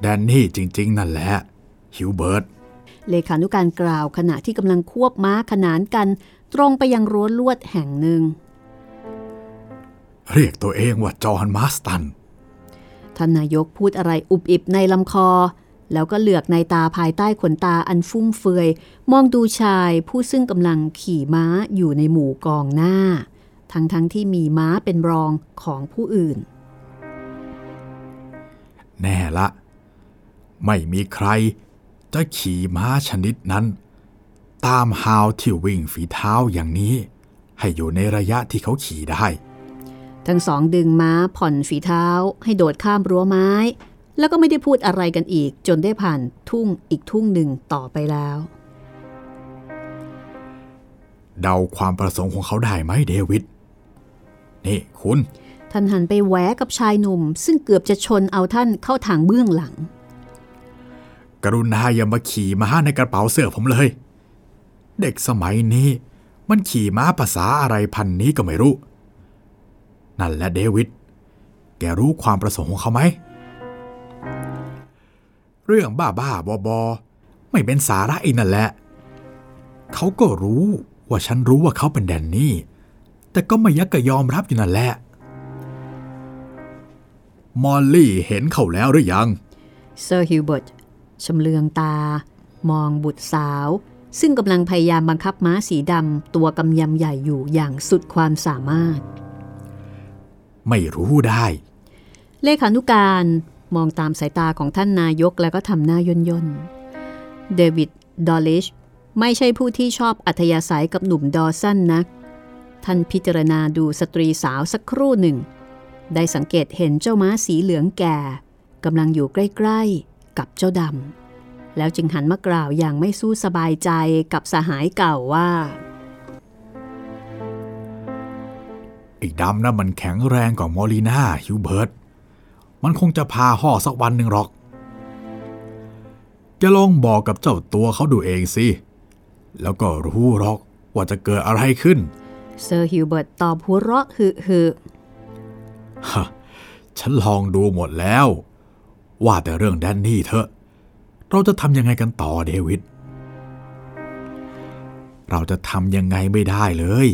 แดนนี่จริง ๆ นั่นแหละฮิวเบิร์ตเลขานุการกล่าวขณะที่กำลังควบม้าขนานกัน ตรงไปยังรั้วลวดแห่งหนึ่ง เรียกตัวเองว่าจอห์นมาสตันท่านนายกพูดอะไรอุบอิบในลำคอ แล้วก็เหลือกในตาภายใต้ขนตาอันฟุ่มเฟือย มองดูชายผู้ซึ่งกำลังขี่ม้าอยู่ในหมู่กองหน้า ทั้งๆทที่มีม้าเป็นรองของผู้อื่น แน่ละ ไม่มีใคร จะขี่ม้าชนิดนั้น ตามฮาวที่วิ่งฝีเท้าอย่างนี้ ให้อยู่ในระยะที่เขาขี่ได้ ทั้งสองดึงม้าผ่อนฝีเท้า ให้โดดข้ามรั้วไม้ แล้วก็ไม่ได้พูดอะไรกันอีก จนได้ผ่านทุ่งอีกทุ่งหนึ่งต่อไปแล้ว เดาความประสงค์ของเขาได้ไหมเดวิดนี่คุณท่านหันไปแหวะกับชายหนุ่ม ซึ่งเกือบจะชนเอาท่านเข้าทางเบื้องหลัง กรุณาอย่ามาขี่ม้าในกระเป๋าเสื้อผมเลย เด็กสมัยนี้มันขี่ม้าภาษาอะไรพันนี้ก็ไม่รู้ นั่นแหละเดวิด แกรู้ความประสงค์ของเขาไหม เรื่องบ้าบ้าบอบอไม่เป็นสาระอีกนั่นแหละ เขาก็รู้ว่าฉันรู้ว่าเขาเป็นแดนนี่ แต่ก็ไม่ยักกะยอมรับอยู่นั่นแหละ มอลลี่เห็นเขาแล้วหรือยัง เซอร์ฮิวเบิร์ต ชำเลืองตา มองบุตรสาว ซึ่งกำลังพยายามบังคับม้าสีดำตัวกำยำใหญ่อยู่อย่างสุดความสามารถ ไม่รู้ได้ เลขานุการมองตามสายตาของท่านนายกแล้วก็ทำหน้าย่นย่นเดวิดดอลลิชไม่ใช่ผู้ที่ชอบอัธยาศัยกับหนุ่มดอสันนัก ท่านพิจารณาดูสตรีสาวสักครู่หนึ่ง ได้สังเกตเห็นเจ้าม้าสีเหลืองแก่กำลังอยู่ใกล้ๆ กับเจ้าดำแล้วจึงหันมากล่าวอย่างไม่สู้สบายใจกับสหายเก่าว่าไอ้ดำนะมันแข็งแรงกว่ามอลลี่นะฮิวเบิร์ตมันคงจะพาห้อสักวันหนึ่งหรอก จะลองบอกกับเจ้าตัวเขาดูเองสิ แล้วก็รู้หรอกว่าจะเกิดอะไรขึ้น เซอร์ฮิวเบิร์ตตอบหัวเราะฮึฮึฮะฉันลองดูหมดแล้ว ว่าแต่เรื่องแดนนี่เถอะ เราจะทำยังไงกันต่อเดวิด เราจะทำยังไงไม่ได้เลย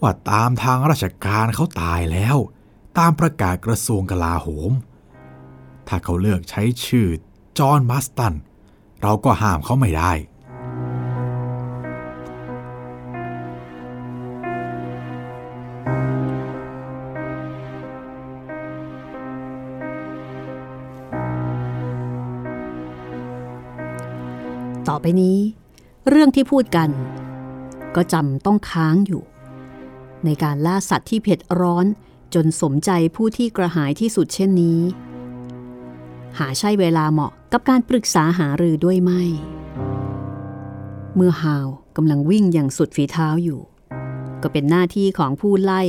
ว่าตามทางราชการเขาตายแล้ว ตามประกาศกระทรวงกลาโหม ถ้าเขาเลือกใช้ชื่อจอห์นมัสตัน เราก็ห้ามเขาไม่ได้ ต่อไปนี้ เรื่องที่พูดกัน ก็จำต้องค้างอยู่ ในการล่าสัตว์ที่เผ็ดร้อนจนสมใจผู้ที่กระหายที่สุดเช่นนี้ หาใช่เวลาเหมาะกับการปรึกษาหารือด้วยไหมเมื่อฮาวกำลังวิ่งอย่างสุดฝีเท้าอยู่ ก็เป็นหน้าที่ของผู้ไล่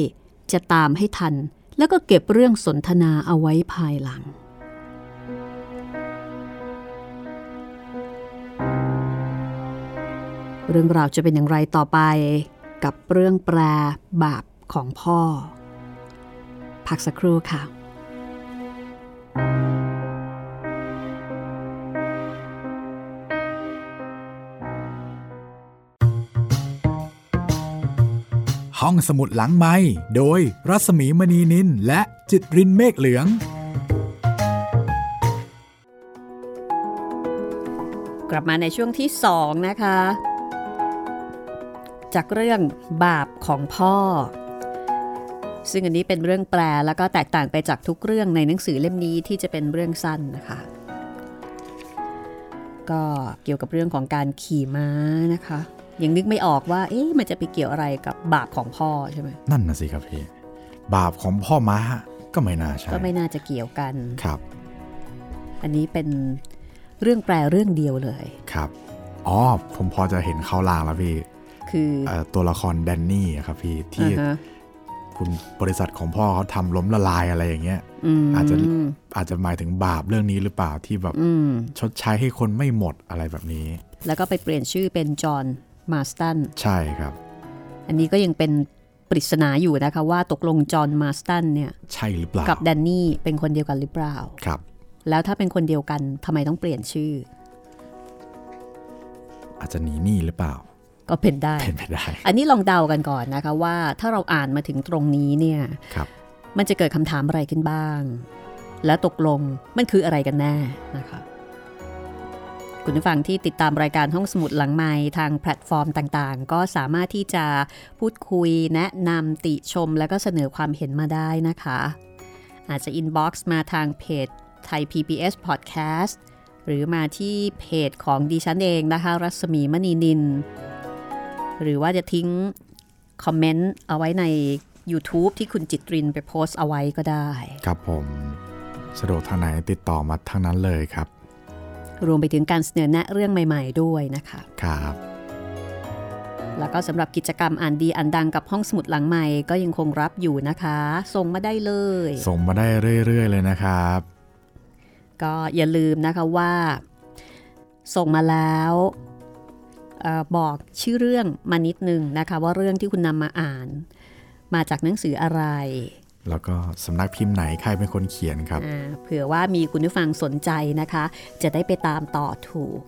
จะตามให้ทัน แล้วก็เก็บเรื่องสนทนาเอาไว้ภายหลัง เรื่องราวจะเป็นอย่างไรต่อไป กับเรื่องแปรบาปของพ่อ พักสักครู่ค่ะห้องสมุดหลังไม้โดยรัสมีมณีนินและจิตรินเมฆเหลือง กลับมาในช่วงที่ 2 นะคะ จากเรื่องบาปของพ่อ ซึ่งอันนี้เป็นเรื่องแปลแล้วก็แตกต่างไปจากทุกเรื่องในหนังสือเล่มนี้ที่จะเป็นเรื่องสั้นนะคะ ก็เกี่ยวกับเรื่องของการขี่ม้านะคะยังนึกไม่ออกว่า เอ๊ะมันจะไปเกี่ยวอะไรกับบาปของพ่อใช่ไหมนั่นนะสิครับพี่บาปของพ่อม้าก็ไม่น่าใช่ก็ไม่น่าจะเกี่ยวกันครับ อันนี้เป็นเรื่องแปลเรื่องเดียวเลยครับอ๋อผมพอจะเห็นเขาลางแล้วพี่ คือเอ่อตัวละครแดนนี่อะครับพี่ที่อ่าฮะคุณบริษัทของพ่อเขาทำล้มละลายอะไรอย่างเงี้ยมอาจจะอาจจะหมายถึงบาปเรื่องนี้หรือเปล่าที่แบบอืมชดใช้ให้คนไม่หมดอะไรแบบนี้ แล้วก็ไปเปลี่ยนชื่อเป็นจอห์นมาสตันใช่ครับ อันนี้ก็ยังเป็นปริศนาอยู่นะคะว่าตกลงจอห์นมาสตันเนี่ย ใช่หรือเปล่า กับแดนนี่เป็นคนเดียวกันหรือเปล่าครับ แล้วถ้าเป็นคนเดียวกันทำไมต้องเปลี่ยนชื่อ อาจจะหนีหนี้หรือเปล่า ก็เป็นได้เป็นไปได้ อันนี้ลองเดากันก่อนนะคะว่าถ้าเราอ่านมาถึงตรงนี้เนี่ยครับมันจะเกิดคำถามอะไรขึ้นบ้าง แล้วตกลงมันคืออะไรกันแน่นะคะคุณผู้ฟังที่ติดตามรายการห้องสมุดหลังไม้ทางแพลตฟอร์มต่างๆ ก็สามารถที่จะพูดคุยแนะนำติชมแล้วก็เสนอความเห็นมาได้นะคะ อาจจะ inbox มาทางเพจไทย PBS Podcast หรือมาที่เพจของดิฉันเองนะคะ รัศมีมณีนิน หรือว่าจะทิ้ง comment เอาไว้ใน YouTube ที่คุณจิตรินไปโพสต์เอาไว้ก็ได้ ครับผมสะดวกทางไหนติดต่อมาทางนั้นเลยครับ รวมไปถึงการเสนอแนะเรื่องใหม่ ๆ ด้วยนะคะ ครับ แล้วก็สำหรับกิจกรรมอ่านดีอ่านดังกับห้องสมุดหลังใหม่ก็ยังคงรับอยู่นะคะ ส่งมาได้เลย ส่งมาได้เรื่อย ๆ เลยนะครับ ก็อย่าลืมนะคะว่า ส่งมาแล้วเออ บอกชื่อเรื่องมานิดนึงนะคะ ว่าเรื่องที่คุณนำมาอ่าน มาจากหนังสืออะไร แล้วก็สำนักพิมพ์ไหนใครเป็นคนเขียนครับอ่าเผื่อว่ามีคุณผู้ฟังสนใจนะคะ จะได้ไปตามต่อถูก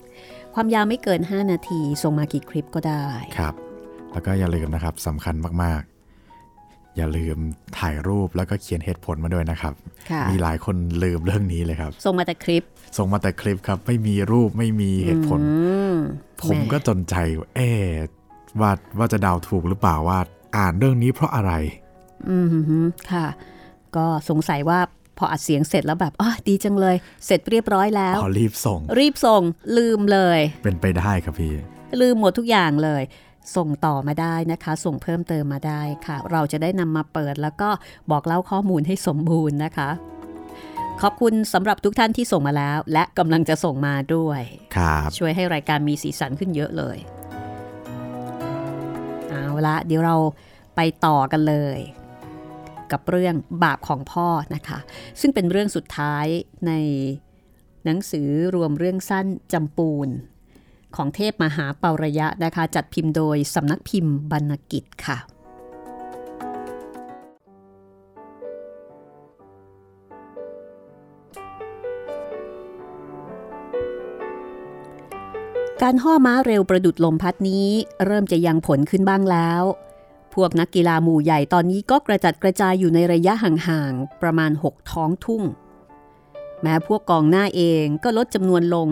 ความยาวไม่เกิน 5 นาทีส่งมากี่คลิปก็ได้ครับ แล้วก็อย่าลืมนะครับสำคัญมากๆ อย่าลืมถ่ายรูปแล้วก็เขียนเหตุผลมาด้วยนะครับค่ะมีหลายคนลืมเรื่องนี้เลยครับ ส่งมาแต่คลิป ส่งมาแต่คลิปครับ ไม่มีรูปไม่มีเหตุผลอืมผมแหก็จนใจว่าเอ๊ะว่าว่าจะเดาถูกหรือเปล่าว่าอ่านเรื่องนี้เพราะอะไร อืมฮึค่ะ ก็สงสัยว่าพออัดเสียงเสร็จแล้วแบบอ๋อดีจังเลย เสร็จเรียบร้อยแล้วพอรีบส่ง รีบส่ง ลืมเลย เป็นไปได้ครับพี่ ลืมหมดทุกอย่างเลย ส่งต่อมาได้นะคะ ส่งเพิ่มเติมมาได้ค่ะ เราจะได้นำมาเปิดแล้วก็บอกเล่าข้อมูลให้สมบูรณ์นะคะ ขอบคุณสำหรับทุกท่านที่ส่งมาแล้ว และกำลังจะส่งมาด้วยครับช่วยให้รายการมีสีสันขึ้นเยอะเลยเอาละเดี๋ยวเราไปต่อกันเลย กับเรื่องบาปของพ่อนะคะ ซึ่งเป็นเรื่องสุดท้ายในหนังสือรวมเรื่องสั้นจำปูน ของเทพมหาเปาระยะนะคะ จัดพิมพ์โดยสำนักพิมพ์บรรณกิจค่ะการห่อม้าเร็วประดุดลมพัดนี้ เริ่มจะยังผลขึ้นบ้างแล้ว พวกนักกีฬาหมู่ใหญ่ตอนนี้ก็กระจัดกระจายอยู่ในระยะห่างๆ ประมาณ 6 ท้องทุ่ง แม้พวกกองหน้าเองก็ลดจำนวนลง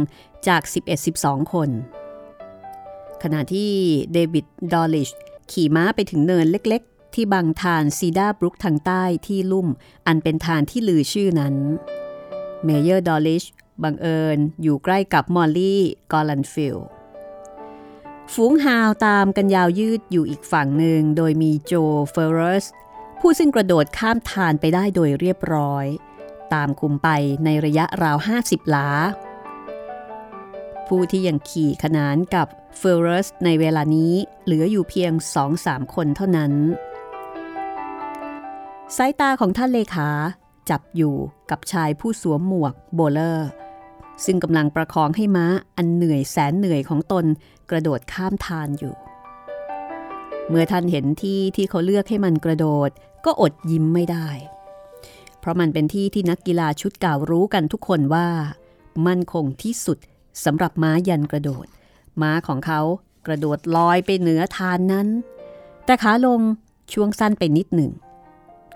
จาก 11-12 คน ขณะที่เดวิดดอลลิชขี่ม้าไปถึงเนินเล็กๆ ที่ฝั่งธารซีดาร์บรุกทางใต้ที่ลุ่ม อันเป็นธารที่ลือชื่อนั้น เมเยอร์ดอลลิชบังเอิญอยู่ใกล้กับมอลลี่กอลันฟิลฝูงฮาวตามกันยาวยืดอยู่อีกฝั่งหนึ่งโดยมีโจเฟอร์เรสผู้ซึ่งกระโดดข้ามทานไปได้โดยเรียบร้อย ตามคุมไปในระยะราว 50 หลา ผู้ที่ยังขี่ขนานกับเฟอร์เรสในเวลานี้เหลืออยู่เพียง2-3คนเท่านั้น สายตาของท่านเลขาจับอยู่กับชายผู้สวมหมวกโบเลอร์ ซึ่งกำลังประคองให้ม้าอันเหนื่อยแสนเหนื่อยของตนกระโดดข้ามทานอยู่ เมื่อท่านเห็นที่ที่เขาเลือกให้มันกระโดดก็อดยิ้มไม่ได้ เพราะมันเป็นที่ที่นักกีฬาชุดเก่ารู้กันทุกคนว่า มั่นคงที่สุดสำหรับม้ายันกระโดด ม้าของเขากระโดดลอยไปเหนือทานนั้น แต่ขาลงช่วงสั้นไปนิดหนึ่ง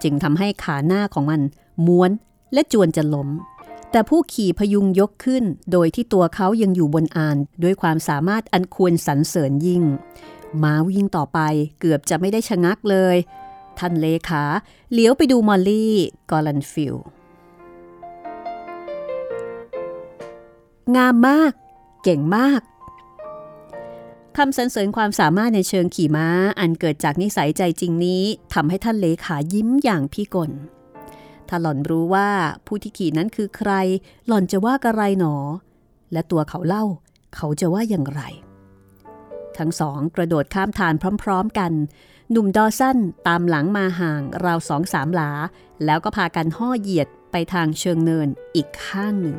จึงทำให้ขาหน้าของมันม้วนและจวนจะล้ม แต่ผู้ขี่พยุงยกขึ้นโดยที่ตัวเขายังอยู่บนอาน ด้วยความสามารถอันควรสรรเสริญยิ่ง ม้าวิ่งต่อไปเกือบจะไม่ได้ชะงักเลย ท่านเลขาเหลียวไปดูมอลลี่กอลันฟิลงามมาก เก่งมากคำสรรเสริญความสามารถในเชิงขี่ม้าอันเกิดจากนิสัยใจจริงนี้ทำให้ท่านเลขายิ้มอย่างพี่กลถ้าหล่อนรู้ว่าผู้ที่ขี่นั้นคือใคร หล่อนจะว่ากระไรหนอ และตัวเขาเล่า เขาจะว่าอย่างไร ทั้งสองกระโดดข้ามทานพร้อม ๆกัน หนุ่มดอสันตามหลังมาห่างราวสองสามหลา แล้วก็พากันห่อเหยียดไปทางเชิงเนินอีกข้างหนึ่ง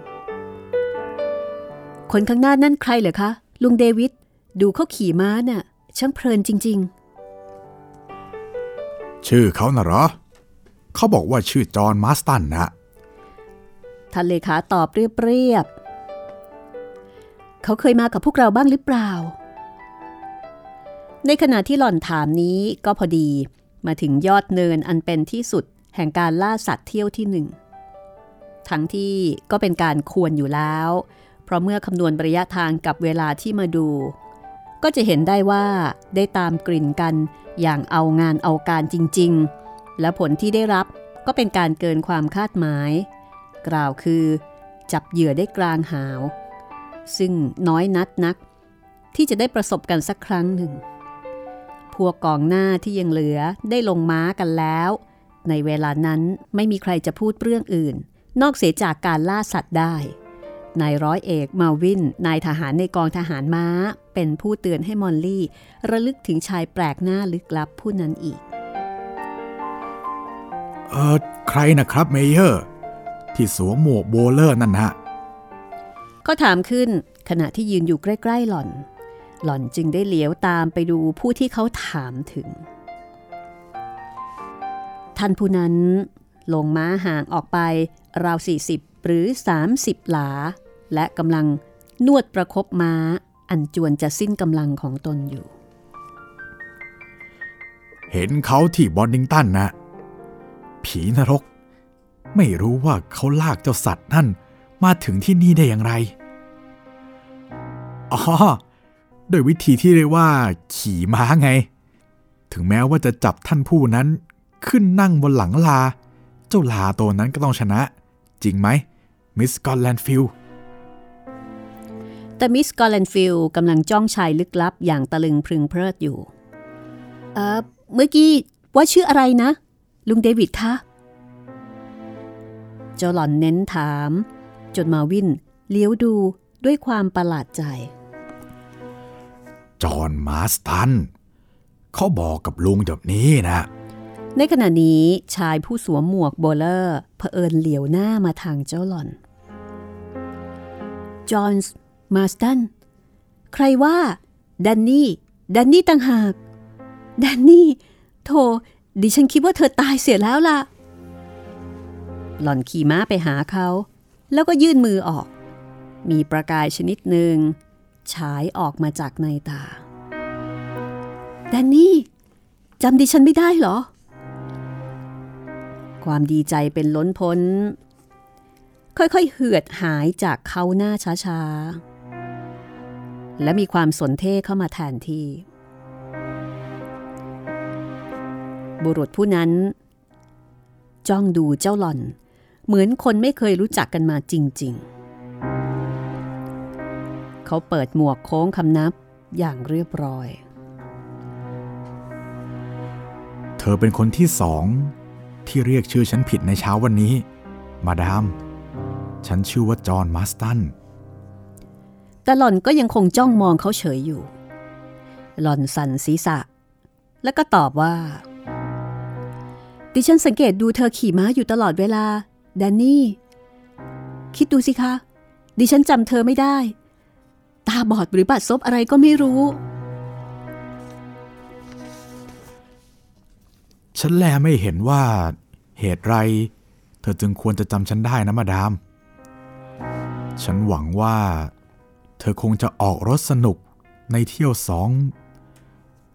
คนข้างหน้านั่นใครเหรอคะ ลุงเดวิดดูเขาขี่ม้าน่ะช่างเพลินจริงชื่อเขาน่ะเหรอ เขาบอกว่าชื่อจอห์นมาสตันนะๆท่านเลขาตอบเรียบๆเขาเคยมากับพวกเราบ้างหรือเปล่า ในขณะที่หล่อนถามนี้ก็พอดีมาถึงยอดเนินอันเป็นที่สุดแห่งการล่าสัตว์เที่ยวที่หนึ่ง ทั้งที่ก็เป็นการควรอยู่แล้ว เพราะเมื่อคำนวณระยะทางกับเวลาที่มาดู ก็จะเห็นได้ว่าได้ตามกลิ่นกันอย่างเอางานเอาการจริง ๆ และผลที่ได้รับก็เป็นการเกินความคาดหมาย กล่าวคือ จับเหยื่อได้กลางหาว ซึ่งน้อยนัดนัก ที่จะได้ประสบกันสักครั้งหนึ่ง วกกองหน้าที่ยังเหลือได้ลงม้ากันแล้ว ในเวลานั้นไม่มีใครจะพูดเรื่องอื่น นอกเสียจากการล่าสัตว์ได้นายร้อยเอกมาวินนายทหารในกองทหารม้า เป็นผู้เตือนให้มอลลี่ ระลึกถึงชายแปลกหน้าลึกลับผู้นั้นอีก เออใครนะครับเมเยอร์ ที่สวมหมวกโบเลอร์นั่นฮะ ก็ถามขึ้นขณะที่ยืนอยู่ใกล้ ๆ หล่อน หล่อนจึงได้เหลียวตามไปดูผู้ที่เขาถามถึง ท่านผู้นั้นลงม้าห่างออกไปราว 40 หรือ 30 หลา และกำลังนวดประครบม้าอันจวนจะสิ้นกำลังของตนอยู่ เห็นเขาที่บอนดิงตันนะ ผีนรก ไม่รู้ว่าเขาลากเจ้าสัตว์นั่นมาถึงที่นี่ได้อย่างไร อ๋อ โดยวิธีที่เรียกว่า ขี่ม้าไง ถึงแม้ว่าจะจับท่านผู้นั้นขึ้นนั่งบนหลังลา เจ้าลาตัวนั้นก็ต้องชนะ จริงไหมมิสกอตแลนด์ฟิลแต่มิสกอลเลนฟิลกำลังจ้องชายลึกลับอย่างตะลึงพรึงเพริดอยู่ เออเมื่อกี้ว่าชื่ออะไรนะ ลุงเดวิดคะเจ้าหล่อนเน้นถาม จนมาวินเหลียวดูด้วยความประหลาดใจ จอห์นมาสตันเขาบอกกับลุงแบบนี้นะ ในขณะนี้ชายผู้สวมหมวกโบเลอร์เผอิญเหลียวหน้ามาทางเจ้าหล่อน จอห์นส์มาสตัน ใครว่าแดนนี่แดนนี่ต่างหากแดนนี่โธ่ดิฉันคิดว่าเธอตายเสียแล้วล่ะ หล่อนขี่ม้าไปหาเขา แล้วก็ยื่นมือออก มีประกายชนิดหนึ่ง ฉายออกมาจากในตา แดนนี่จำดิฉันไม่ได้เหรอ ความดีใจเป็นล้นพ้น ค่อยๆ เหือดหายจากเขาหน้าช้าๆ และมีความสนเท่เข้ามาแทนที่ บุรุษผู้นั้น จ้องดูเจ้าหล่อน เหมือนคนไม่เคยรู้จักกันมาจริง ๆ เขาเปิดหมวกโค้งคำนับอย่างเรียบร้อย เธอเป็นคนที่สอง ที่เรียกชื่อฉันผิดในเช้าวันนี้ มาดาม ฉันชื่อว่าจอห์นมาสตันแต่หล่อนก็ยังคงจ้องมองเขาเฉยอยู่ หล่อนสั่นศีรษะ แล้วก็ตอบว่า ดิฉันสังเกตดูเธอขี่ม้าอยู่ตลอดเวลาแดนนี่ คิดดูสิคะ ดิฉันจำเธอไม่ได้ ตาบอดหรือบัดซบอะไรก็ไม่รู้ ฉันแลไม่เห็นว่าเหตุไร เธอจึงควรจะจำฉันได้นะมาดาม ฉันหวังว่า เธอคงจะออกรถสนุกในเที่ยวสอง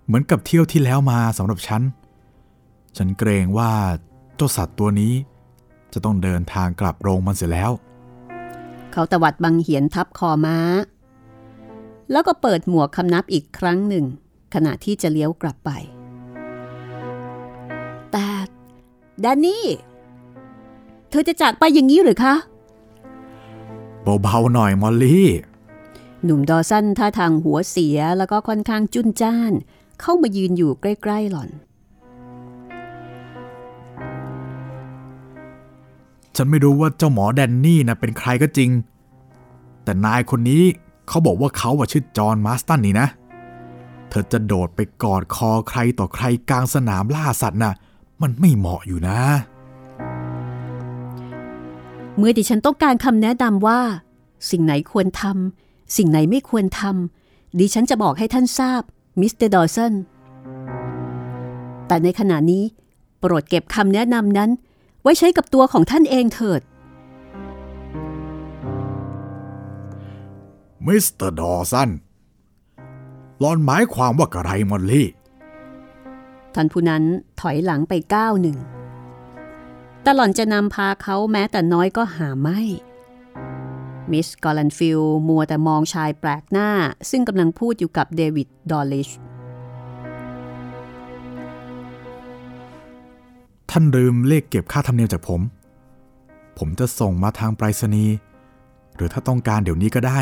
เหมือนกับเที่ยวที่แล้วมาสำหรับฉัน ฉันเกรงว่าเจ้าสัตว์ตัวนี้ จะต้องเดินทางกลับโรงมันเสียแล้ว เขาตวัดบังเหียนทับคอม้า แล้วก็เปิดหมวกคำนับอีกครั้งหนึ่ง ขณะที่จะเลี้ยวกลับไป แต่แดนนี่ เธอจะจากไปอย่างนี้หรือคะเบาๆหน่อยมอลลี่ หนุ่มดอสันท่าทางหัวเสียแล้วก็ค่อนข้างจุนจ้าน เข้ามายืนอยู่ใกล้ๆหล่อน ฉันไม่รู้ว่าเจ้าหมอแดนนี่นะเป็นใครก็จริง แต่นายคนนี้ เขาบอกว่าเขาว่าชื่อจอห์นมาสตันนี่นะ เธอจะโดดไปกอดคอใครต่อใครกลางสนามล่าสัตว์น่ะ มันไม่เหมาะอยู่นะ เมื่อดิฉันต้องการคำแนะนำว่า สิ่งไหนควรทำสิ่งไหนไม่ควรทำดิฉันจะบอกให้ท่านทราบมิสเตอร์ดอสันแต่ในขณะนี้โปรดเก็บคำแนะนำนั้น ไว้ใช้กับตัวของท่านเองเถิด มิสเตอร์ดอสันหล่อนหมายความว่ากระไรมอลลี่ ท่านผู้นั้นถอยหลังไปก้าวหนึ่งแต่หล่อนจะนำพาเขาแม้แต่น้อยก็หาไม่ มิสกอลเลนฟิลมัวแต่มองชายแปลกหน้า ซึ่งกำลังพูดอยู่กับเดวิดดอลลิช ท่านลืมเรียกเก็บค่าธรรมเนียมจากผม ผมจะส่งมาทางไปรษณีย์หรือถ้าต้องการเดี๋ยวนี้ก็ได้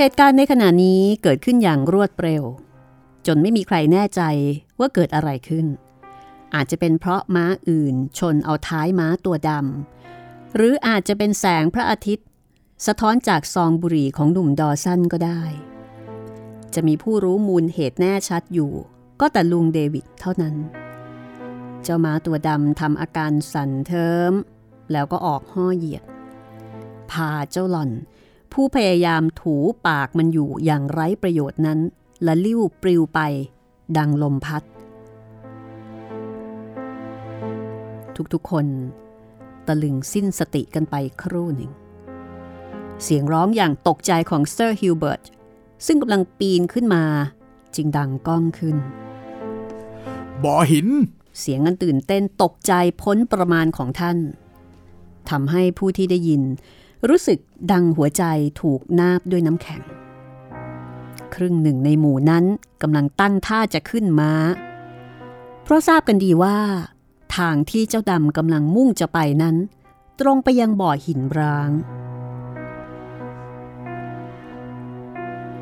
เหตุการณ์ในขณะนี้เกิดขึ้นอย่างรวดเร็ว จนไม่มีใครแน่ใจว่าเกิดอะไรขึ้น อาจจะเป็นเพราะม้าอื่นชนเอาท้ายม้าตัวดำหรืออาจจะเป็นแสงพระอาทิตย์ สะท้อนจากซองบุหรี่ของหนุ่มดอสันก็ได้ จะมีผู้รู้มูลเหตุแน่ชัดอยู่ ก็แต่ลุงเดวิดเท่านั้น เจ้าม้าตัวดำทำอาการสั่นเทิมแล้วก็ออกห้อเหยียดพาเจ้าหล่อน ผู้พยายามฉุดปากมันอยู่อย่างไร้ประโยชน์นั้นละลิ่วปลิวไป ดังลมพัด ทุกๆคน ตะลึงสิ้นสติกันไปครู่หนึ่ง เสียงร้องอย่างตกใจของเซอร์ฮิวเบิร์ตซึ่งกำลังปีนขึ้นมาจึงดังก้องขึ้น บ่อหิน เสียงอันตื่นเต้นตกใจพ้นประมาณของท่านทำให้ผู้ที่ได้ยิน รู้สึกดังหัวใจถูกนาบด้วยน้ำแข็ง ครึ่งหนึ่งในหมู่นั้นกำลังตั้งท่าจะขึ้นม้า เพราะทราบกันดีว่า ทางที่เจ้าดำกำลังมุ่งจะไปนั้น ตรงไปยังบ่อหินร้าง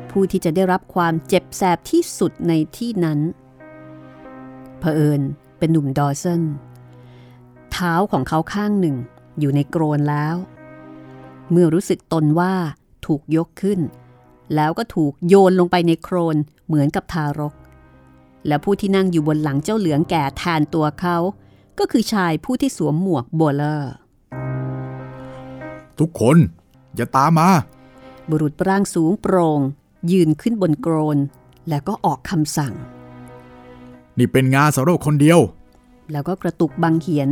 ผู้ที่จะได้รับความเจ็บแสบที่สุดในที่นั้นเผอิญเป็นหนุ่มดอสันเท้าของเขาข้างหนึ่งอยู่ในโกรนแล้ว เมื่อรู้สึกตนว่าถูกยกขึ้น แล้วก็ถูกโยนลงไปในโครนเหมือนกับทารก และผู้ที่นั่งอยู่บนหลังเจ้าเหลืองแก่แทนตัวเขา ก็คือชายผู้ที่สวมหมวกโบเลอร์ ทุกคนอย่าตามมา บุรุษร่างสูงโปร่งยืนขึ้นบนโกรน แล้วก็ออกคำสั่ง นี่เป็นงานสำหรับคนเดียว แล้วก็กระตุกบังเหียน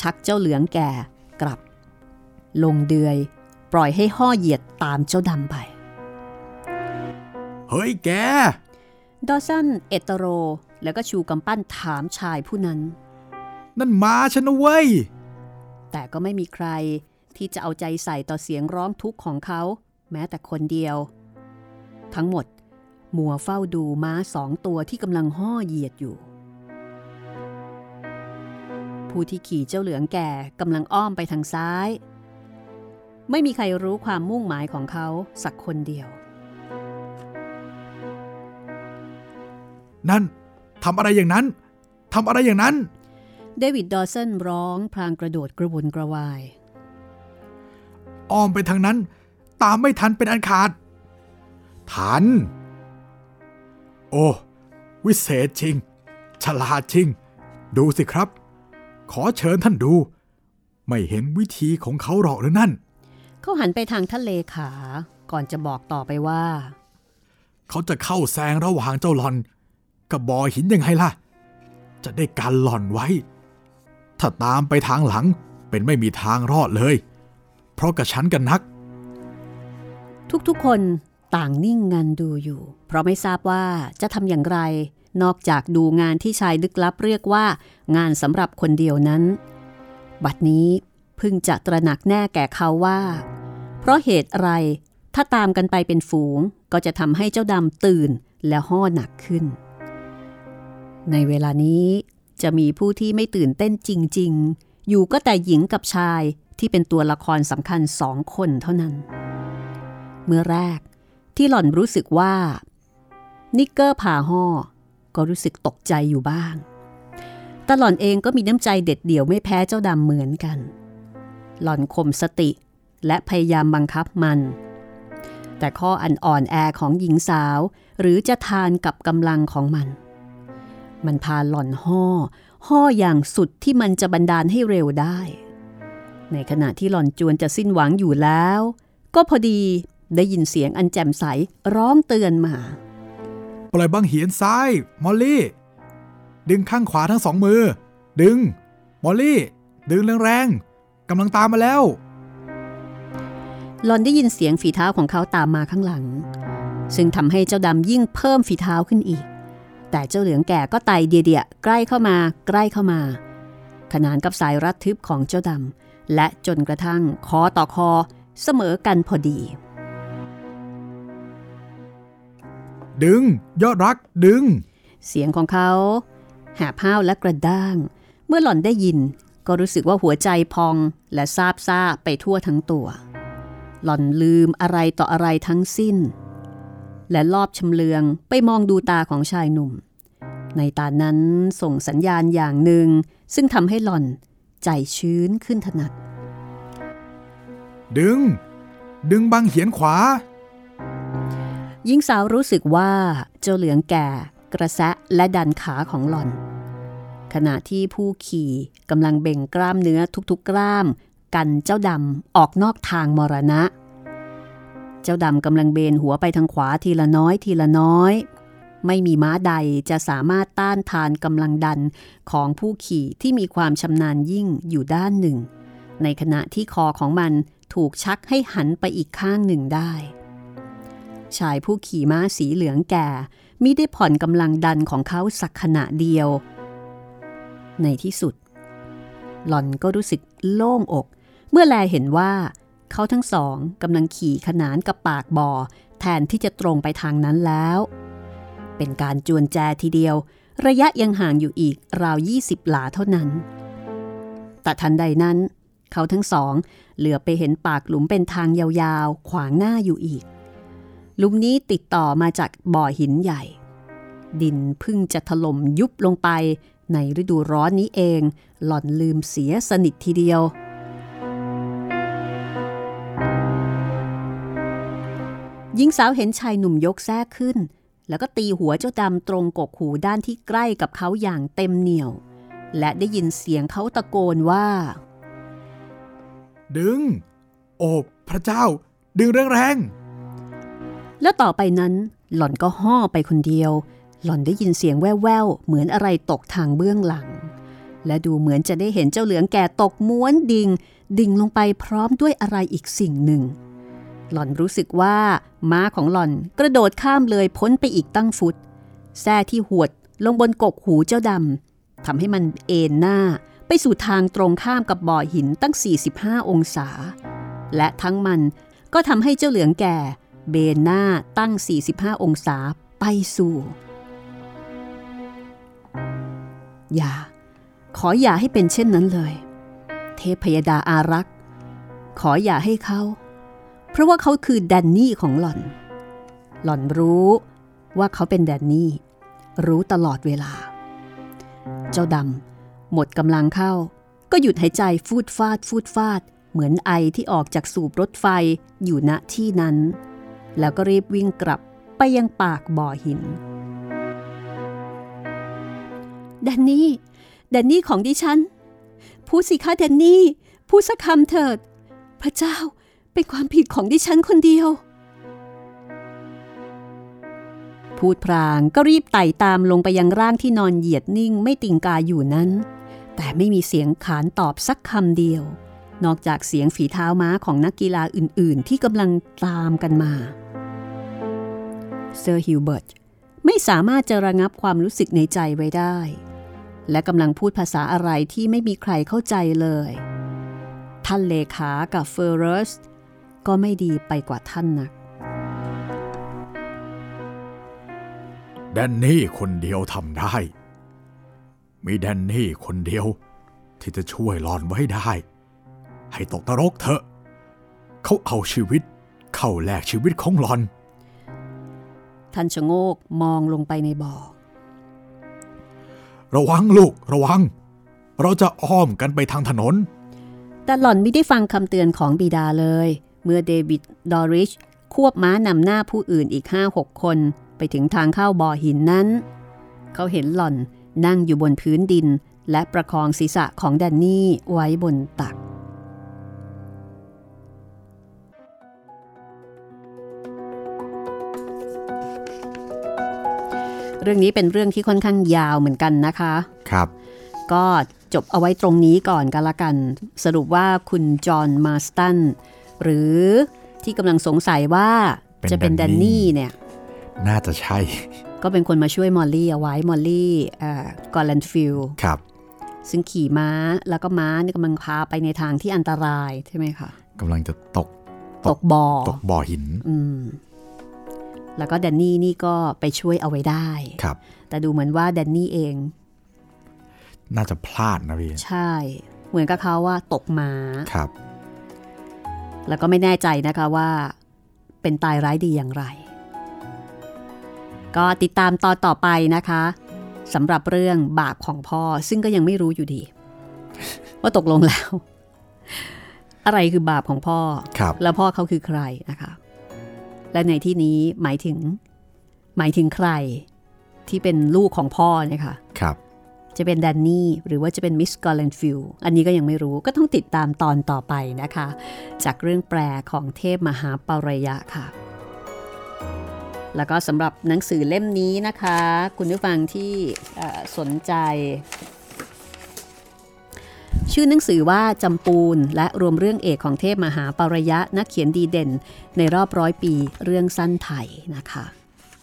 ชักเจ้าเหลืองแก่กลับ ลงเดือย ปล่อยให้ห่อเหยียดตามเจ้าดำไป เฮ้ยแก ดอสันเอตโร แล้วก็ชูกำปั้นถามชายผู้นั้น นั่นมาฉันนะเว้ย แต่ก็ไม่มีใครที่จะเอาใจใส่ต่อเสียงร้องทุกข์ของเขา แม้แต่คนเดียว ทั้งหมดมัวเฝ้าดูม้าสองตัวที่กำลังห่อเหยียดอยู่ ผู้ที่ขี่เจ้าเหลืองแก่กำลังอ้อมไปทางซ้าย ไม่มีใครรู้ความมุ่งหมายของเขาสักคนเดียว นั่นทำอะไรอย่างนั้นทำอะไรอย่างนั้น เดวิดดอสันร้องพลางกระโดดกระวนกระวาย อ้อมไปทางนั้น ตามไม่ทันเป็นอันขาด ทัน โอ้ วิเศษจริง ฉลาดจริง ดูสิครับ ขอเชิญท่านดู ไม่เห็นวิธีของเขาหรอกหรือนั่น เขาหันไปทางทะเลขา ก่อนจะบอกต่อไปว่า เขาจะเข้าแซงระหว่างเจ้าหลอน กับบ่อหินยังไงล่ะ จะได้การหล่อนไว้ ถ้าตามไปทางหลังเป็นไม่มีทางรอดเลย เพราะกระชั้นกันนัก ทุกๆคนต่างนิ่งงันดูอยู่ เพราะไม่ทราบว่าจะทำอย่างไร นอกจากดูงานที่ชายลึกลับเรียกว่า งานสำหรับคนเดียวนั้น บัดนี้เพิ่งจะตระหนักแน่แก่เขาว่า เพราะเหตุอะไรถ้าตามกันไปเป็นฝูงก็จะทำให้เจ้าดำตื่นและห่อหนักขึ้น ในเวลานี้จะมีผู้ที่ไม่ตื่นเต้นจริง ๆ อยู่ก็แต่หญิงกับชายที่เป็นตัวละครสำคัญสองคนเท่านั้น เมื่อแรกที่หล่อนรู้สึกว่า นิกเกอร์ผ่าห่อก็รู้สึกตกใจอยู่บ้างแต่หล่อนเองก็มีน้ำใจเด็ดเดี่ยวไม่แพ้เจ้าดำเหมือนกัน หล่อนข่มสติ และพยายามบังคับมัน แต่ข้ออันอ่อนแอของหญิงสาว หรือจะทานกับกำลังของมัน มันพาหล่อนห่อห่ออย่างสุดที่มันจะบันดาลให้เร็วได้ ในขณะที่หล่อนจวนจะสิ้นหวังอยู่แล้ว ก็พอดีได้ยินเสียงอันแจ่มใสร้องเตือนมา ปล่อยบังเหียนซ้าย มอลลี่ ดึงข้างขวาทั้งสองมือ ดึง มอลลี่ ดึงแรงๆ กำลังตามมาแล้วหลอนได้ยินเสียงฝีเท้าของเขาตามมาข้างหลัง ซึ่งทำให้เจ้าดำยิ่งเพิ่มฝีเท้าขึ้นอีก แต่เจ้าเหลืองแก่ก็ไต่เดียๆใกล้เข้ามาใกล้เข้ามา ขนานกับสายรัดทึบของเจ้าดำและจนกระทั่งคอต่อคอเสมอกันพอดี ดึง ยอดรักดึง เสียงของเขาแหบห้าวและกระด้าง เมื่อหล่อนได้ยิน ก็รู้สึกว่าหัวใจพองและซาบซ่าไปทั่วทั้งตัว หล่อนลืมอะไรต่ออะไรทั้งสิ้น และลอบชำเลืองไปมองดูตาของชายหนุ่ม ในตานั้นส่งสัญญาณอย่างหนึ่ง ซึ่งทำให้หล่อนใจชื้นขึ้นถนัด ดึง ดึงบังเหียนขวาหญิงสาวรู้สึกว่าเจ้าเหลืองแก่ กระแสะและดันขาของหล่อน ขณะที่ผู้ขี่กำลังเบ่งกล้ามเนื้อทุกๆกล้าม กันเจ้าดำออกนอกทางมรณะ เจ้าดำกำลังเบนหัวไปทางขวาทีละน้อยทีละน้อย ไม่มีม้าใดจะสามารถต้านทานกำลังดันของผู้ขี่ที่มีความชำนาญยิ่งอยู่ด้านหนึ่ง ในขณะที่คอของมันถูกชักให้หันไปอีกข้างหนึ่งได้ ชายผู้ขี่ม้าสีเหลืองแก่มิได้ผ่อนกำลังดันของเขาสักขณะเดียว ในที่สุด หล่อนก็รู้สึกโล่งอก เมื่อแลเห็นว่า เขาทั้งสองกำลังขี่ขนานกับปากบ่อ แทนที่จะตรงไปทางนั้นแล้ว เป็นการจวนแจทีเดียว ระยะยังห่างอยู่อีกราว 20 หลาเท่านั้น แต่ทันใดนั้น เขาทั้งสองเหลือไปเห็นปากหลุมเป็นทางยาวๆ ขวางหน้าอยู่อีก หลุมนี้ติดต่อมาจากบ่อหินใหญ่ดินพึ่งจะถล่มยุบลงไป ในฤดูร้อนนี้เอง หล่อนลืมเสียสนิททีเดียว หญิงสาวเห็นชายหนุ่มยกแท้ขึ้น แล้วก็ตีหัวเจ้าดำตรงกกหูด้านที่ใกล้กับเขาอย่างเต็มเหนียว และได้ยินเสียงเขาตะโกนว่า ดึง โอ้พระเจ้า ดึงแรงๆแล้วต่อไปนั้นหล่อนก็ห่อไปคนเดียว หล่อนได้ยินเสียงแว่วๆ เหมือนอะไรตกทางเบื้องหลัง และดูเหมือนจะได้เห็นเจ้าเหลืองแก่ตกม้วนดิง่ง ดิ่งลงไปพร้อมด้วยอะไรอีกสิ่งหนึ่ง หล่อนรู้สึกว่าม้าของหล่อนกระโดดข้ามเลยพ้นไปอีกตั้งฟุตแท้ที่หวดลงบนกกหูเจ้าดำทำให้มันเอ็นหน้าไปสู่ทางตรงข้ามกับบ่อหินตั้ง 45 องศา และทั้งมันก็ทำให้เจ้าเหลืองแก่ เบนหน้าตั้ง 45 องศาไปสู่ อย่า ขออย่าให้เป็นเช่นนั้นเลย เทพพยดาอารักษ์ขออย่าให้เขา เพราะว่าเขาคือแดนนี่ของหล่อน หล่อนรู้ว่าเขาเป็นแดนนี่ รู้ตลอดเวลา เจ้าดำหมดกำลังเข้า ก็หยุดหายใจฟูดฟาดฟูดฟาด เหมือนไอที่ออกจากสูบรถไฟอยู่ณที่นั้น แล้วก็รีบวิ่งกลับไปยังปากบ่อหิน แดนนี่แดนนี่ของดิฉัน พูดสิคะแดนนี่ พูดสักคำเถิด พระเจ้าเป็นความผิดของดิฉันคนเดียว พูดพรางก็รีบไต่ตามลงไปยังร่างที่นอนเหยียดนิ่งไม่ติงกาอยู่นั้น แต่ไม่มีเสียงขานตอบสักคำเดียว นอกจากเสียงฝีเท้าม้าของนักกีฬาอื่น ๆ ที่กำลังตามกันมาเซอร์ฮิวเบิร์ตไม่สามารถจะระงับความรู้สึกในใจไว้ได้ และกำลังพูดภาษาอะไรที่ไม่มีใครเข้าใจเลย ท่านเลขากับเฟอร์เรสก็ไม่ดีไปกว่าท่านนักแดนนี่คนเดียวทำได้ มีแดนนี่คนเดียว ที่จะช่วยหลอนไว้ได้ ให้ตกนรกเถอะ เขาเอาชีวิต เข้าแลกชีวิตของหลอน ท่านชะโงกมองลงไปในบ่อ ระวังลูก ระวัง เราจะอ้อมกันไปทางถนน แต่หล่อนไม่ได้ฟังคำเตือนของบิดาเลย เมื่อเดวิดดอริช ควบม้านำหน้าผู้อื่นอีกห้าหกคน ไปถึงทางเข้าบ่อหินนั้น เขาเห็นหล่อนนั่งอยู่บนพื้นดิน และประคองศีรษะของแดนนี่ไว้บนตัก เรื่องนี้เป็นเรื่องที่ค่อนข้างยาวเหมือนกันนะคะ ครับ ก็จบเอาไว้ตรงนี้ก่อนกันละกัน สรุปว่าคุณจอห์นมาสตันหรือที่กำลังสงสัยว่าจะเป็นแดนนี่เนี่ย น่าจะใช่ ก็เป็นคนมาช่วยมอลลี่เอาไว้มอลลี่กอลเลนฟิลครับ ซึ่งขี่ม้าแล้วก็ม้านี่กำลังพาไปในทางที่อันตรายใช่ไหมคะกำลังจะตกตกบ่อตกบ่อหิน อืม แล้วก็แดนนี่นี่ก็ไปช่วยเอาไว้ได้ครับ แต่ดูเหมือนว่าแดนนี่เอง น่าจะพลาดนะพี่ ใช่ เหมือนกับเขาว่าตกมาครับ แล้วก็ไม่แน่ใจนะคะว่า เป็นตายร้ายดีอย่างไร ก็ติดตามตอนต่อไปนะคะสำหรับเรื่องบาปของพ่อซึ่งก็ยังไม่รู้อยู่ดี ว่าตกลงแล้ว อะไรคือบาปของพ่อ แล้วพ่อเขาคือใครนะคะ และในที่นี้หมายถึง หมายถึงใครที่เป็นลูกของพ่อเนี่ยค่ะครับ จะเป็นแดนนี่หรือว่าจะเป็นมิสกอลเลนฟิลอันนี้ก็ยังไม่รู้ก็ต้องติดตามตอนต่อไปนะคะ จากเรื่องแปลของเทพมหาปารยะค่ะแล้วก็สำหรับหนังสือเล่มนี้นะคะ คุณผู้ฟังที่สนใจ ชื่อหนังสือว่าจำปูนและรวมเรื่องเอกของเทพมหาปรยะนักเขียนดีเด่น ในรอบร้อยปีเรื่องสั้นไทยนะคะ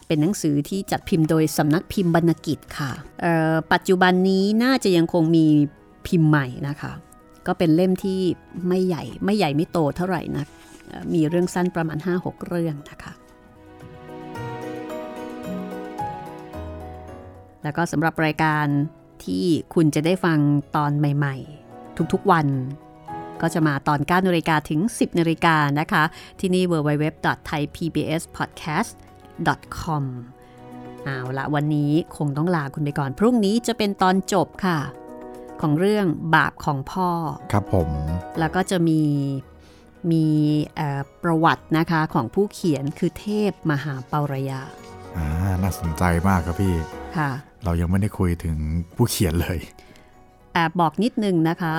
เป็นหนังสือที่จัดพิมพ์โดยสำนักพิมพ์บรรณกิจค่ะปัจจุบันนี้น่าจะยังคงมีพิมพ์ใหม่นะคะ ก็เป็นเล่มที่ไม่ใหญ่ไม่ใหญ่ไม่โตเท่าไหร่นะมีเรื่องสั้นประมาณ 5-6 เรื่องนะคะแล้วก็สำหรับรายการ ที่คุณจะได้ฟังตอนใหม่ ๆ ทุกๆวัน ก็จะมาตอน9นาฬิกาถึง 10นาฬิกานะคะ ที่นี่ www.thaipbspodcast.com เอาละวันนี้คงต้องลาคุณไปก่อน พรุ่งนี้จะเป็นตอนจบค่ะ ของเรื่องบาปของพ่อ ครับผม แล้วก็จะมีมีประวัตินะคะของผู้เขียนคือเทพมหาเปารยาอ่าน่าสนใจมากครับพี่ ค่ะ เรายังไม่ได้คุยถึงผู้เขียนเลยแอบบอกนิดนึงนะคะ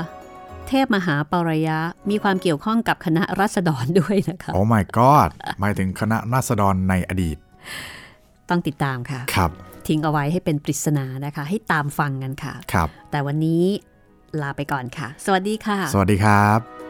เทพมหาปรยะมีความเกี่ยวข้องกับคณะรัษฎรด้วยนะคะโอ้ my god หมายถึงคณะรัษฎรในอดีต ต้องติดตามค่ะ ครับ ทิ้งเอาไว้ให้เป็นปริศนานะคะ ให้ตามฟังกันค่ะ ครับ แต่วันนี้ลาไปก่อนค่ะ สวัสดีค่ะ สวัสดีครับ